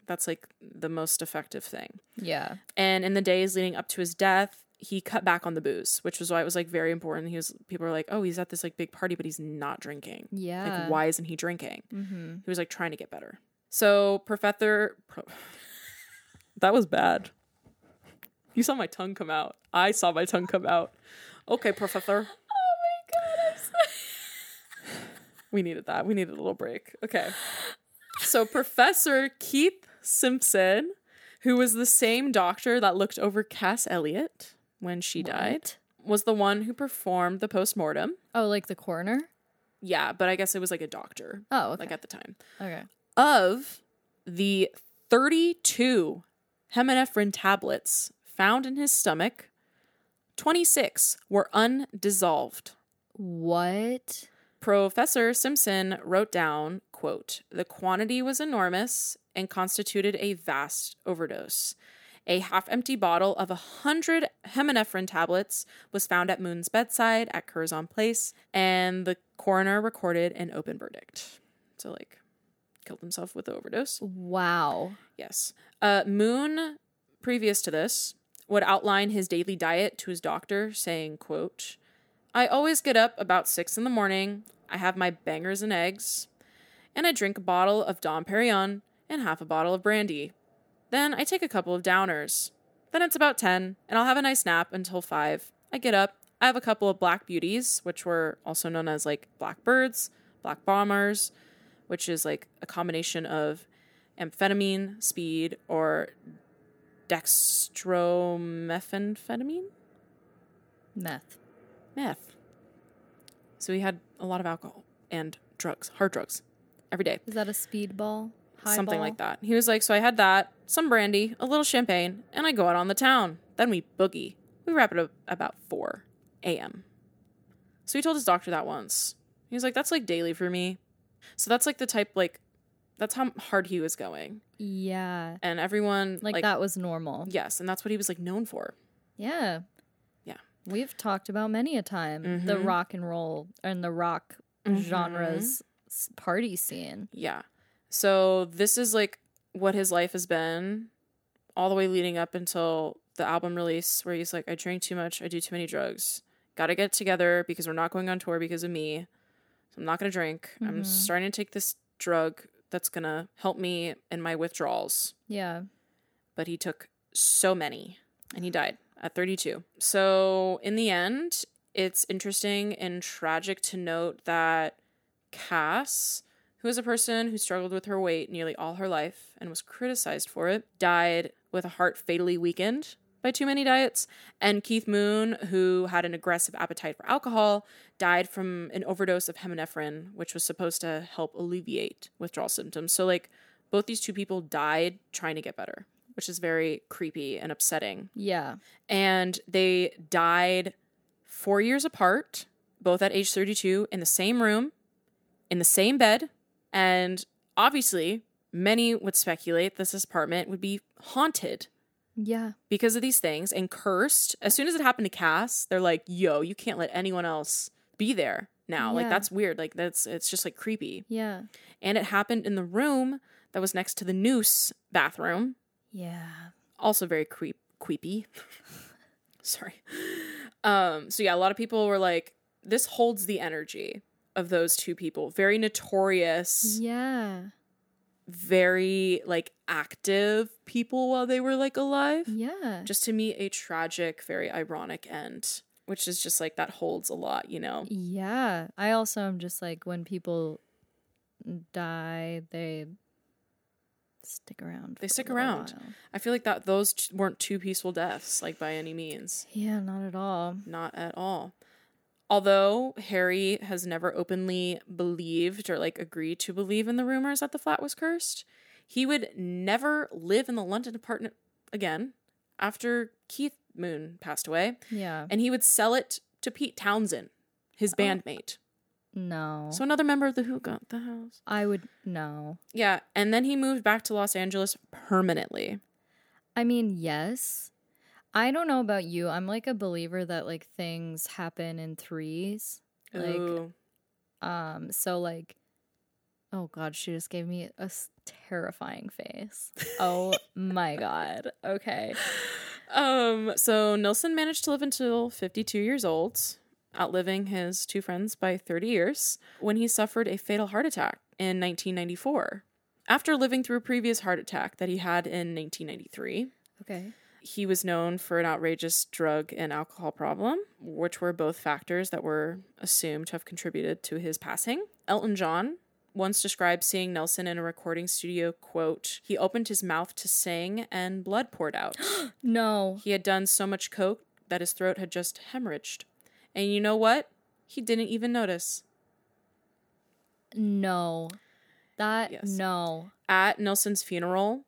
That's like the most effective thing. Yeah. And in the days leading up to his death, he cut back on the booze, which was why it was like very important. He was people were like, "Oh, he's at this like big party, but he's not drinking." Yeah. Like, why isn't he drinking? Mm-hmm. He was like trying to get better. So, Professor. Pro- that was bad. You saw my tongue come out. I saw my tongue come out. Okay, Professor. Oh my god! I'm sorry. We needed that. We needed a little break. Okay. So, Professor Keith Simpson, who was the same doctor that looked over Cass Elliot when she died. was the one who performed the postmortem. Oh, like the coroner? Yeah, but I guess it was like a doctor, Oh, okay. like at the time. okay. Of the 32 heminephrine tablets found in his stomach, 26 were undissolved. What? Professor Simpson wrote down, quote, the quantity was enormous and constituted a vast overdose. A half empty bottle of a hundred heminephrine tablets was found at Moon's bedside at Curzon Place, and the coroner recorded an open verdict. So, like, killed himself with the overdose. Wow. Yes. Uh, Moon, previous to this, would outline his daily diet to his doctor, saying, quote, I always get up about six in the morning. I have my bangers and eggs, and I drink a bottle of Dom Perignon and half a bottle of brandy. Then I take a couple of downers. Then it's about 10, and I'll have a nice nap until 5. I get up. I have a couple of black beauties, which were also known as like blackbirds, black bombers, which is like a combination of amphetamine, speed, or dextromethamphetamine? Meth. Meth. So he had a lot of alcohol and drugs, hard drugs, every day. Is that a speedball? Something like that. He was like, So I had that, some brandy, a little champagne, and I go out on the town. Then we boogie. We wrap it up about 4 a.m. So he told his doctor that once. He was like, That's like daily for me. So that's like the type, like, that's how hard he was going. Yeah. And everyone, Like, that was normal. Yes, and that's what he was like known for. Yeah. Yeah. We've talked about many a time the Mhm. rock and roll and the rock Mm-hmm. genres party scene. Yeah. So this is like what his life has been all the way leading up until the album release where he's like I drink too much, I do too many drugs. Got to get together because we're not going on tour because of me. So I'm not going to drink. I'm starting to take this drug that's going to help me in my withdrawals. Yeah. But he took so many and he died at 32. So in the end, it's interesting and tragic to note that Cass, who is a person who struggled with her weight nearly all her life and was criticized for it, died with a heart fatally weakened by too many diets. And Keith Moon, who had an aggressive appetite for alcohol, died from an overdose of heminephrine, which was supposed to help alleviate withdrawal symptoms. So, like, both these two people died trying to get better, which is very creepy and upsetting Yeah. and they died four years apart, both at age 32, in the same room, in the same bed. And obviously, many would speculate this apartment would be haunted Yeah. because of these things and cursed. As soon as it happened to Cass, they're like, yo, you can't let anyone else be there now. Like, that's weird. Like, that's, it's just like creepy. Yeah. And it happened in the room that was next to the noose bathroom Yeah. also very creep creepy. Sorry. Um, so yeah, a lot of people were like, this holds the energy of those two people. Very notorious, Yeah. Very like active people while they were like alive. Yeah. Just to me, a tragic, very ironic end, which is just like that holds a lot, you know? Yeah. I also am just like when people die, they stick around. They stick around. while. I feel like that those weren't two peaceful deaths, like by any means. Yeah, not at all. Not at all. Although Harry has never openly believed or like agreed to believe in the rumors that the flat was cursed, he would never live in the London apartment again after Keith Moon passed away, Yeah. and he would sell it to Pete Townshend, his oh. bandmate. No. So another member of the Who got the house. I would no. Yeah, and then he moved back to Los Angeles permanently. I mean, yes. I don't know about you. I'm like a believer that like things happen in threes. Like Ooh. um so like oh god, she just gave me a terrifying face. Oh my god. Okay. Um, so Nilsson managed to live until 52 years old, outliving his two friends by 30 years, when he suffered a fatal heart attack in 1994. After living through a previous heart attack that he had in 1993, Okay. He was known for an outrageous drug and alcohol problem, which were both factors that were assumed to have contributed to his passing. Elton John once described seeing Nilsson in a recording studio, quote, he opened his mouth to sing and blood poured out. No. He had done so much coke that his throat had just hemorrhaged. And you know what? He didn't even notice. No. That Yes. no. At Nilsson's funeral,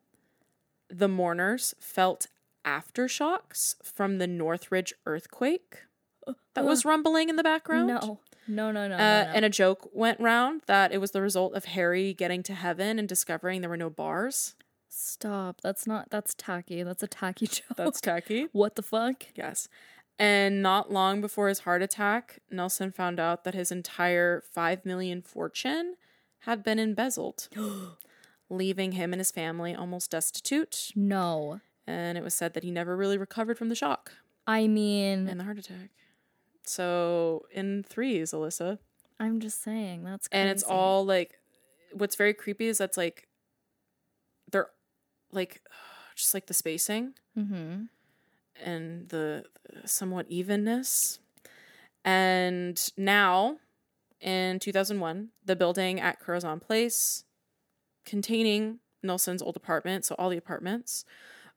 the mourners felt aftershocks from the Northridge earthquake that was rumbling in the background. No. No, no, no, Uh, no, no. And a joke went round that it was the result of Harry getting to heaven and discovering there were no bars. Stop. That's not that's tacky. That's a tacky joke. That's tacky. what the fuck? Yes. And not long before his heart attack, Nilsson found out that his entire 5 million fortune had been embezzled, leaving him and his family almost destitute. No. And it was said that he never really recovered from the shock I mean, and the heart attack. So in threes, Alyssa. I'm just saying that's crazy. And it's all like what's very creepy is that's like they're like just like the spacing Mm-hmm. and the somewhat evenness. And now, in 2001, the building at Curzon Place, containing Nilsson's old apartment, so all the apartments,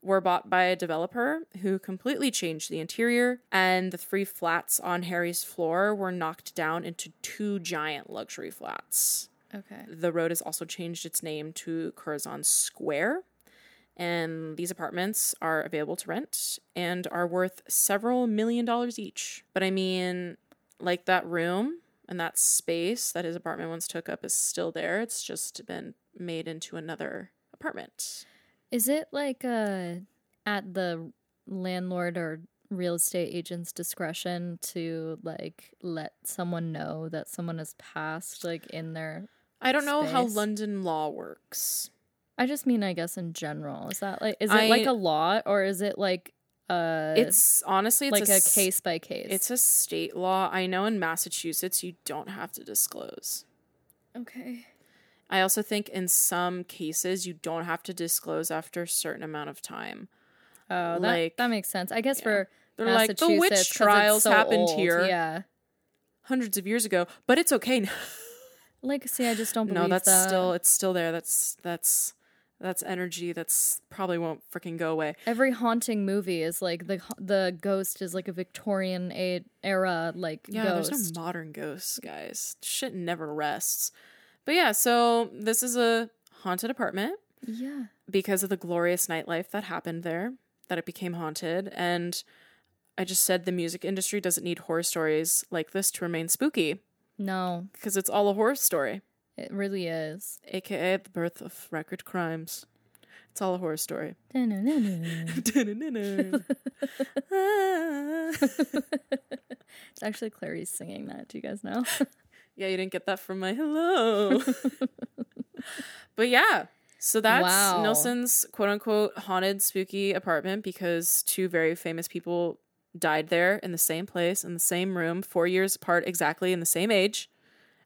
were bought by a developer who completely changed the interior, and the three flats on Harry's floor were knocked down into two giant luxury flats. Okay. The road has also changed its name to Curzon Square. And these apartments are available to rent and are worth several million dollars each. But I mean, like that room and that space that his apartment once took up is still there. It's just been made into another apartment. Is it like uh at the landlord or real estate agent's discretion to like let someone know that someone has passed like in their I don't know how London law works. I just mean I guess in general. Is that like is it like a law or is it like uh It's honestly it's like a case by case? It's a state law. I know in Massachusetts you don't have to disclose. okay. I also think in some cases you don't have to disclose after a certain amount of time. Oh, that Like- that makes sense. I guess for They're like the witch Massachusetts, 'cause it's trials so happened old, here Yeah. hundreds of years ago, but it's okay. now. Like, see, I just don't believe no, that's that. still it's still there. That's that's that's energy that's probably won't freaking go away. Every haunting movie is like the the ghost is like a Victorian era like Yeah, ghost. there's no modern ghosts, guys. Shit never rests. But yeah, so this is a haunted apartment. yeah. because of the glorious nightlife that happened there that it became haunted and i just said the music industry doesn't need horror stories like this to remain spooky No, because it's all a horror story it really is. aka the birth of record crimes it's all a horror story ah. it's actually Clarisse singing that. Do you guys know? You didn't get that from my hello but yeah so that's Wow. Nilsson's quote-unquote haunted spooky apartment because two very famous people died there in the same place in the same room four years apart exactly in the same age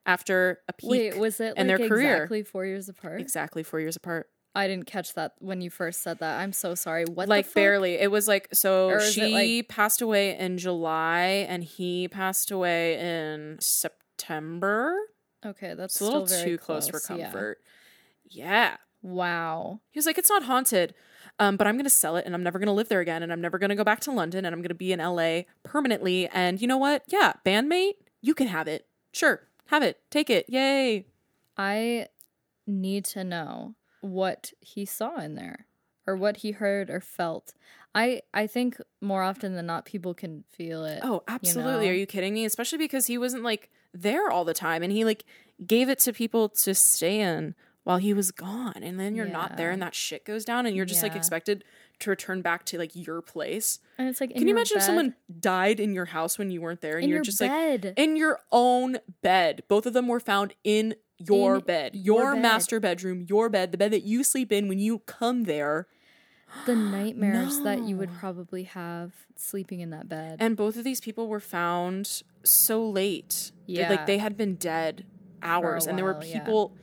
after a peak Wait, was it like in their career. exactly four years apart? exactly four years apart I didn't catch that when you first said that. I'm so sorry. What the like barely it was like so Or is it, she passed away in july and he passed away in september Okay, that's a little too close, for yeah. comfort yeah Wow. He was like, it's not haunted, um, but I'm going to sell it and I'm never going to live there again and I'm never going to go back to London and I'm going to be in LA permanently. And you know what? Yeah, bandmate, you can have it. Sure, have it. Take it. Yay. I need to know what he saw in there or what he heard or felt. I I think more often than not people can feel it. Oh, absolutely. know? Are you kidding me? Especially because he wasn't like there all the time and he like gave it to people to stay in while he was gone. And then you're not there and that shit goes down and you're just like expected to return back to like your place. And it's like in Can you imagine if someone died in your house when you weren't there and in you're your just like in your own bed. Both of them were found in your In bed, your your, bed. master bedroom, your bed, the bed that you sleep in when you come there. The nightmares that you would probably have sleeping in that bed. And both of these people were found so late. Yeah. Like they had been dead hours and there were while, yeah. people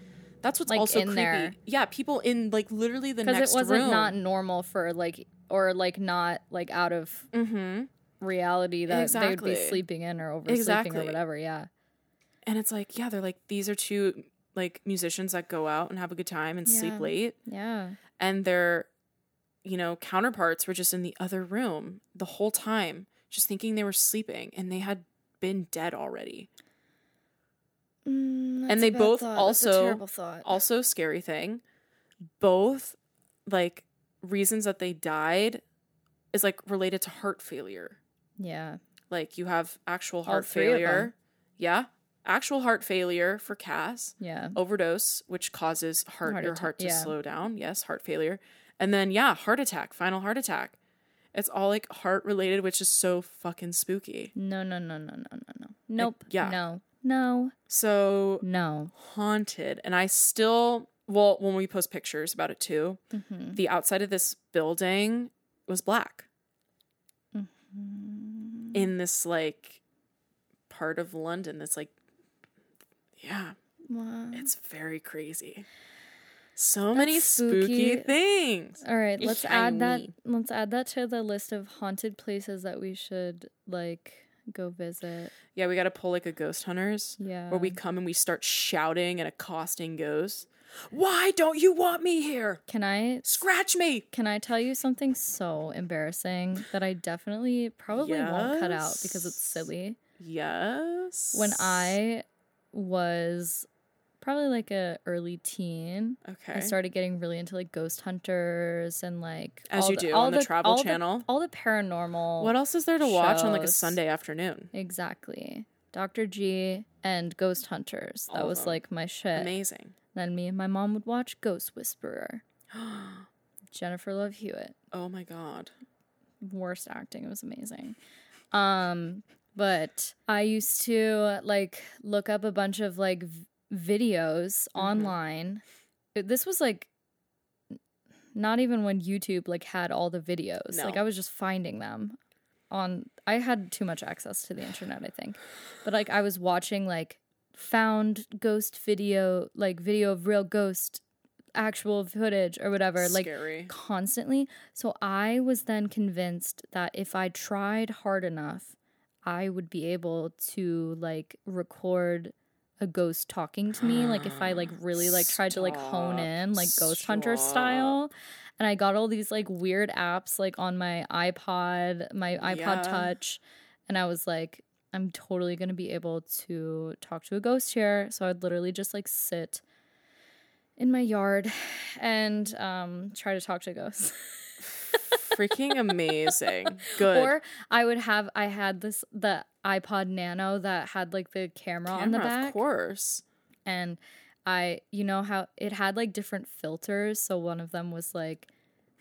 That's what's Like, also creepy. there. Yeah, people in like literally the because next it wasn't room. not normal for like or like not like out of mm-hmm. reality that they would be sleeping in or oversleeping Exactly. or whatever. Yeah. And it's like, yeah, they're like these are two like musicians that go out and have a good time and sleep late. Yeah. and their you know counterparts were just in the other room the whole time just thinking they were sleeping and they had been dead already. Mm, And they both thought. Also- Also, scary thing, both like reasons that they died is like related to heart failure. yeah. Like you have actual heart three of them. failure. Yeah. Actual heart failure for Cass. Yeah. Overdose, which causes heart, Heart your heart to yeah. slow down. Yes, heart failure. And then yeah, heart attack, final heart attack. It's all like heart related, which is so fucking spooky. No, no, no, no, no, no, no. Nope. yeah. No. No. So No. haunted. And I still well, when we post pictures about it too, Mm-hmm. the outside of this building was black. Mm-hmm. In this like part of London that's like yeah, Wow. it's very crazy. So many spooky, spooky. things. All right, let's add that. Let's add that to the list of haunted places that we should like go visit. Yeah, we got to pull like a ghost hunters Yeah. where we come and we start shouting and accosting ghosts. Why don't you want me here? Can I Scratch me. can I tell you something so embarrassing that I definitely probably won't cut out because it's silly. Yes. When I was probably like a early teen, okay. I started getting really into like ghost hunters and like As all you the- do all on the Travel all Channel. all the paranormal. what else is there to watch on like a. Sunday afternoon? Exactly. Dr. G and Ghost Hunters. All That was like my shit. Amazing. Then me and my mom would watch Ghost Whisperer. Jennifer Love Hewitt. Oh my god. Worst acting. It was amazing. Um, but I used to like look up a bunch of like v- videos Mm-hmm. online. This was like not even when YouTube like had all the videos. Like I was just finding them on I had too much access to the internet, I think. But like I was watching like found ghost video, like video of real ghost actual footage or whatever, like constantly. So I was then convinced that if I tried hard enough, I would be able to like record a ghost talking to me like if I like really like tried to like hone in like ghost hunter style. And I got all these like weird apps like on my iPod, my iPod Yeah. Touch, and I was like I'm totally going to be able to talk to a ghost here. So I'd literally just like sit in my yard and um, try to talk to ghosts. Freaking amazing. Good. Or I would have I had this the iPod Nano that had like the camera, on the back Of course. and I you know how it had like different filters so one of them was like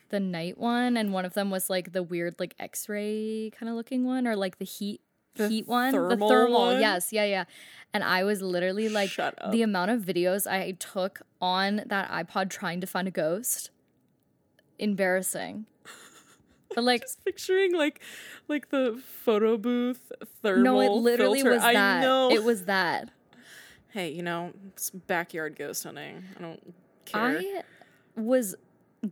the night one and one of them was like the weird like x-ray kind of looking one or like the heat The heat one the thermal one? yes yeah yeah and I was literally like Shut up. the amount of videos I took on that iPod trying to find a ghost embarrassing but like Just picturing like like the photo booth thermal no it literally filter. was I that know. it was that hey, you know, it's backyard ghost hunting. I don't care. I was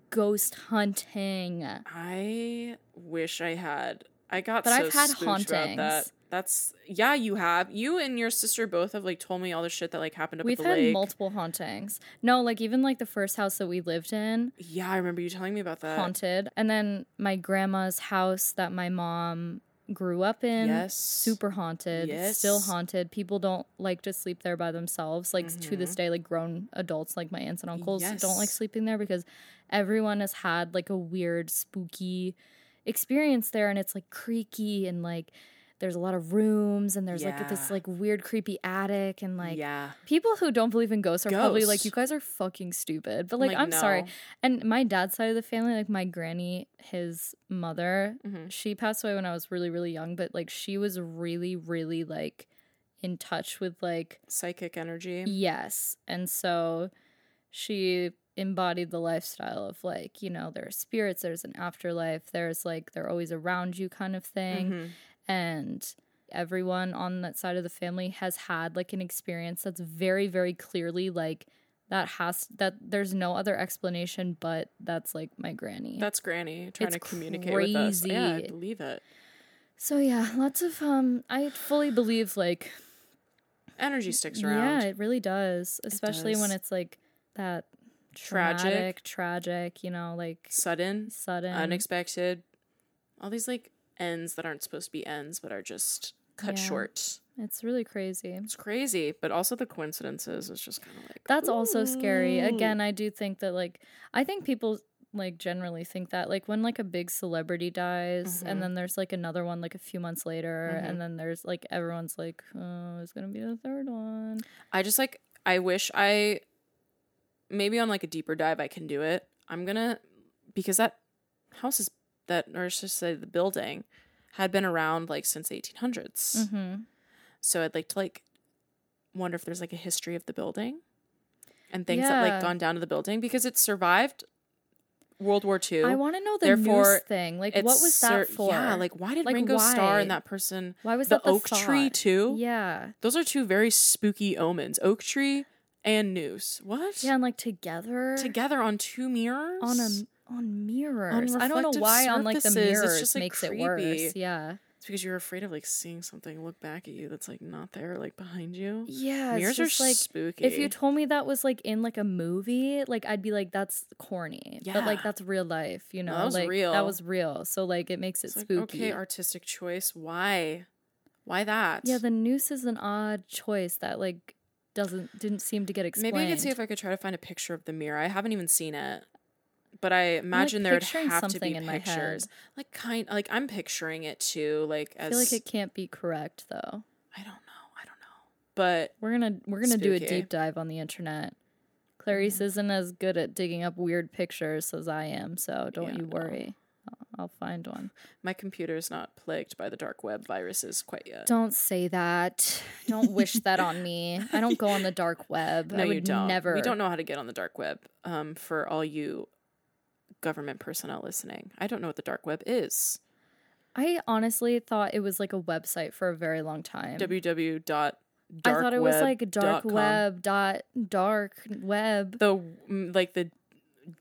ghost hunting I wish I had. I got But so I've had spooked about that. That's yeah, you have. You and your sister both have like told me all the shit that like happened up We've at the had lake. multiple hauntings. No, like even like the first house that we lived in, yeah, I remember you telling me about that. haunted. And then my grandma's house that my mom grew up in, Yes. super haunted, yes. still haunted. People don't like to sleep there by themselves. Like to this day, like grown adults, like my aunts and uncles, don't like Mm-hmm. Sleeping there because everyone has had like a weird, spooky experience there, and it's like creaky and like. There's a lot of rooms and there's like this like weird creepy attic and like yeah. people who don't believe in ghosts are probably like you guys are fucking stupid but like, Like, i'm sorry and my dad's side of the family like my granny his mother Mhm. she passed away when i was really really young but like she was really really like in touch with like Psychic energy. yes and so she embodied the lifestyle of like you know there are spirits there's an afterlife there's like they're always around you kind of thing Mhm. And everyone on that side of the family has had like an experience that's very very clearly like that has that there's no other explanation but that's like my granny That's Granny trying It's to communicate with us. Yeah, I crazy. believe it. so yeah lots of um i fully believe like Energy sticks around yeah it really does especially when does. it's like that Tragic. tragic you know like Sudden, sudden unexpected. All these like ends that aren't supposed to be ends but are just cut Yeah. short. It's really crazy. It's crazy, but also the coincidences is just kind of like That's also scary. Again, I do think that like I think people like generally think that like when like a big celebrity dies Mhm. and then there's like another one like a few months later Mhm. and then there's like everyone's like oh it's gonna be the third one I just like I wish I maybe on like a deeper dive I can do it. I'm gonna because that house is that or just say the building had been around like since 1800s. mm-hmm. So I'd like to like wonder if there's like a history of the building and things that like gone down to the building because it survived World War II. I want to know the Therefore, noose thing like what was that for Yeah, like why did Like, Ringo Starr why? and that person why was the that the oak tree too? yeah Those are two very spooky omens. Oak tree and noose. What? yeah and like together Together on two mirrors? on a on mirrors I don't know why on like the surfaces, it's mirrors just, like, makes it worse yeah It's because you're afraid of like seeing something look back at you that's like not there, like behind you. yeah Mirrors are like spooky. If you told me that was like in like a movie, like I'd be like, that's corny. But like that's real life, you know? that was like real. that was real. So like it makes it It's like, spooky. okay, artistic choice. Why? Why that? yeah, the noose is an odd choice that like doesn't didn't seem to get explained. Maybe I could see if I could try to find a picture of the mirror. I haven't even seen it. But I imagine there'd picturing have to be in my head. pictures. Like kind like I'm picturing it too, like I feel like it can't be correct though. I don't know. I don't know. But We're gonna we're gonna do a deep dive on the internet. Clarisse isn't as good at digging up weird pictures as I am, so don't Yeah, you worry. I'll, I'll find one. my computer's not plagued by the dark web viruses quite yet. Don't say that. Don't wish that on me. I don't go on the dark web. no, I would you don't. never. We don't know how to get on the dark web. Um, for all you government personnel listening, I don't know what the dark web is. I honestly thought it was like a website for a very long time. www. I thought it was like dark web dot dark web. The mm, like the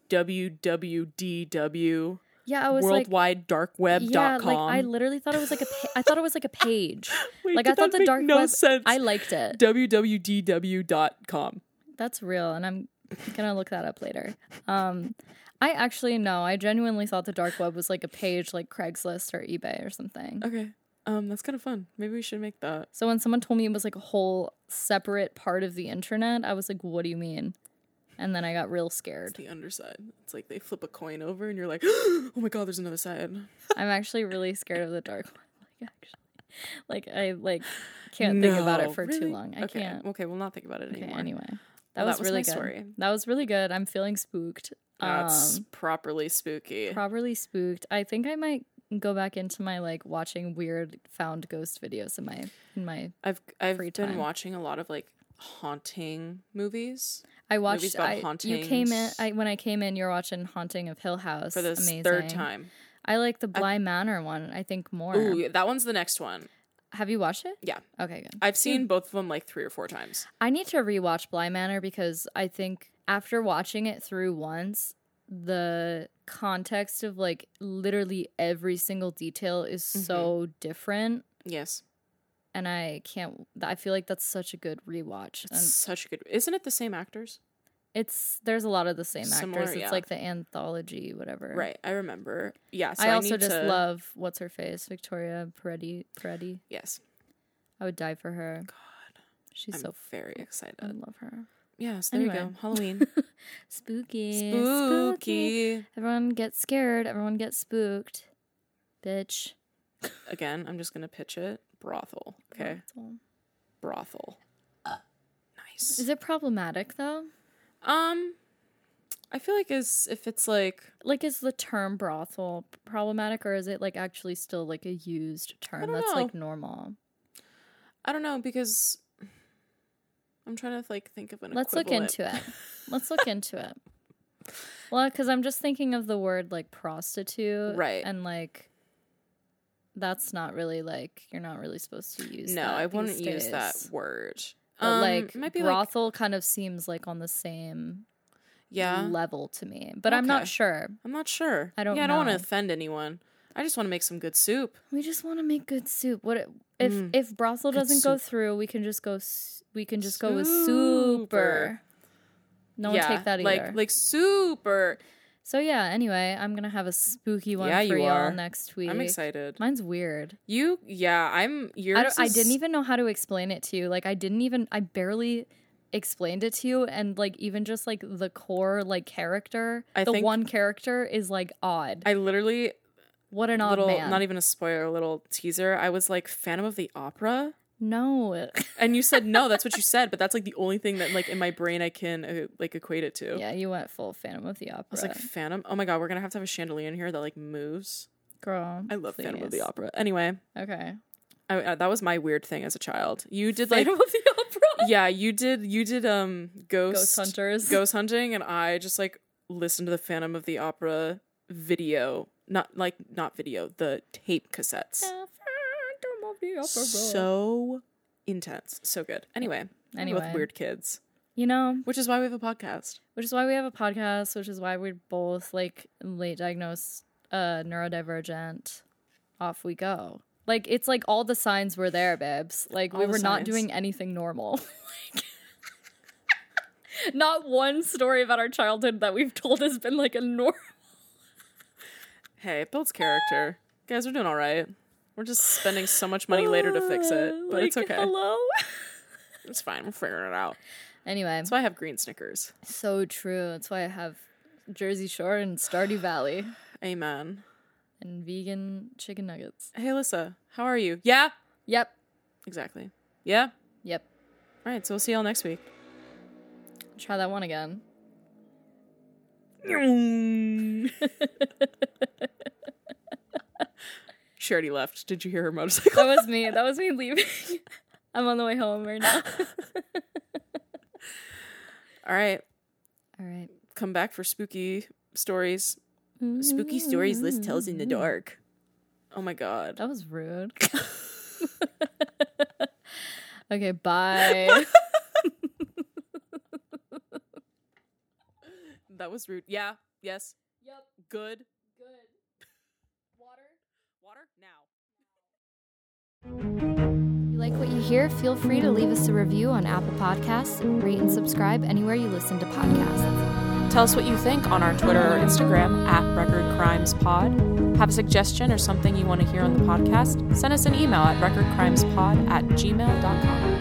www Yeah, I was like worldwide dark web yeah, dot com. like I literally thought it was like a pa- I thought it was like a page. Wait, like I thought the dark no web sense. I liked it. www.com. That's real and I'm going to look that up later. Um I actually no, I genuinely thought the dark web was like a page like Craigslist or eBay or something. Okay. Um, that's kind of fun. Maybe we should make that. So when someone told me it was like a whole separate part of the internet, I was like, "What do you mean?" And then I got real scared. The underside. It's like they flip a coin over and you're like, oh my god, there's another side. I'm actually really scared of the dark web. Like actually, like I like can't think about it No, for too long. I okay. can't. Okay, we'll not think about it Okay, anymore. anyway, that Well, was that was really good. story. That was really good. I'm feeling spooked. That's Um, properly spooky. properly spooked. I think I might go back into my like watching weird found ghost videos in my in my. I've I've free been time. watching a lot of like haunting movies I watched. Movies about I, you came in. I when I came in, you're watching Haunting of Hill House. for this Amazing. third time. I like the Bly Manor one. I think more. Ooh, that one's the next one. Have you watched it? Yeah. Okay, good. I've seen both of them like three or four times. I need to rewatch Bly Manor because I think after watching it through once, the context of like literally every single detail is Mm-hmm. so different. Yes. And I can't, I feel like that's such a good rewatch. And Such a good. Isn't it the same actors? it's, there's a lot of the same Similar, actors. It's yeah. like the anthology, whatever. Right. I remember. Yeah. So I I, also just to- love, what's her face? Victoria Pedretti. Pedretti. Yes. I would die for her. God. She's I'm so, very excited. I love her. Yeah. So there you go. Halloween. Spooky. Spooky. Everyone gets scared. Everyone gets spooked. Bitch. Again, I'm just gonna pitch it. Brothel. Okay. Brothel. Nice. Is it problematic though? Um, I feel like as if it's like Like, is the term brothel problematic, or is it like actually still like a used term that's know. like normal? I don't know because I'm trying to like think of an. Let's look into it. Let's look into it. Well, because I'm just thinking of the word like prostitute, Right. And like, that's not really like you're not really supposed to use. No, I wouldn't these use that word. Um, like might be like brothel kind of seems like on the same yeah. level to me, but I'm not sure. I'm not sure. I don't Yeah, I don't want to offend anyone. I just want to make some good soup. We just want to make good soup. What if Mm. if brothel Good doesn't go through? We can just go. We can just go with Super. super. No one take that either. Like like super. So yeah. Anyway, I'm gonna have a spooky one Yeah, for you y'all are. next week. I'm excited. Mine's weird. You, yeah, I'm. Yours. I, don't, I didn't even know how to explain it to you. Like I didn't even. I barely explained it to you, and like even just like the core like character, I the one character is like odd. I literally what an odd little, man. not even a spoiler, a little teaser. I was like Phantom of the Opera, no. and you said no. That's what you said, but that's like the only thing that like in my brain I can uh, like equate it to. yeah, you went full Phantom of the Opera. I was like Phantom. Oh my god, we're gonna have to have a chandelier in here that like moves. girl. I love Phantom of the. Opera. Anyway, Okay. I, uh, that was my weird thing as a child. You did like Phantom of the Opera. yeah, you did you did um ghost Ghost hunters. ghost hunting, and I just like listened to the Phantom of the Opera video, not like not video, the tape cassettes. Phantom of the Opera. So intense, so good. Anyway, Anyway. with weird kids, you know, which is why we have a podcast. which is why we have a podcast, which is why we're both like late diagnosed uh neurodivergent. Off we go. Like it's like all the signs were there, babes. Like we All the were not doing anything normal. Like, not one story about our childhood that we've told has been like a normal. Hey, it builds character. Guys, we're doing all right. We're just spending so much money later to fix it, but it's okay. Hello. It's fine. We're figuring it out. Anyway, That's why I have green Snickers. so true. That's why I have Jersey Shore and Stardew Valley Amen. and vegan chicken nuggets. Hey, Alyssa, how are you? Yeah, Yep. exactly. Yeah. Yep. All right, so we'll see y'all next week. Try that one again. she already left. Did you hear her motorcycle? That was me. That was me leaving. I'm on the way home right now. All right, All right. come back for spooky stories. Spooky stories Liz tells in the mm-hmm. dark. Oh my god. That was rude. okay, bye. That was rude. Yeah. Yes. Yep. Good. Good. Water. Water now. If you like what you hear, feel free to leave us a review on Apple Podcasts, rate and subscribe anywhere you listen to podcasts. Tell us what you think on our Twitter or Instagram at Record Crimes Pod. Have a suggestion or something you want to hear on the podcast? Send us an email at recordcrimespod at gmail.com.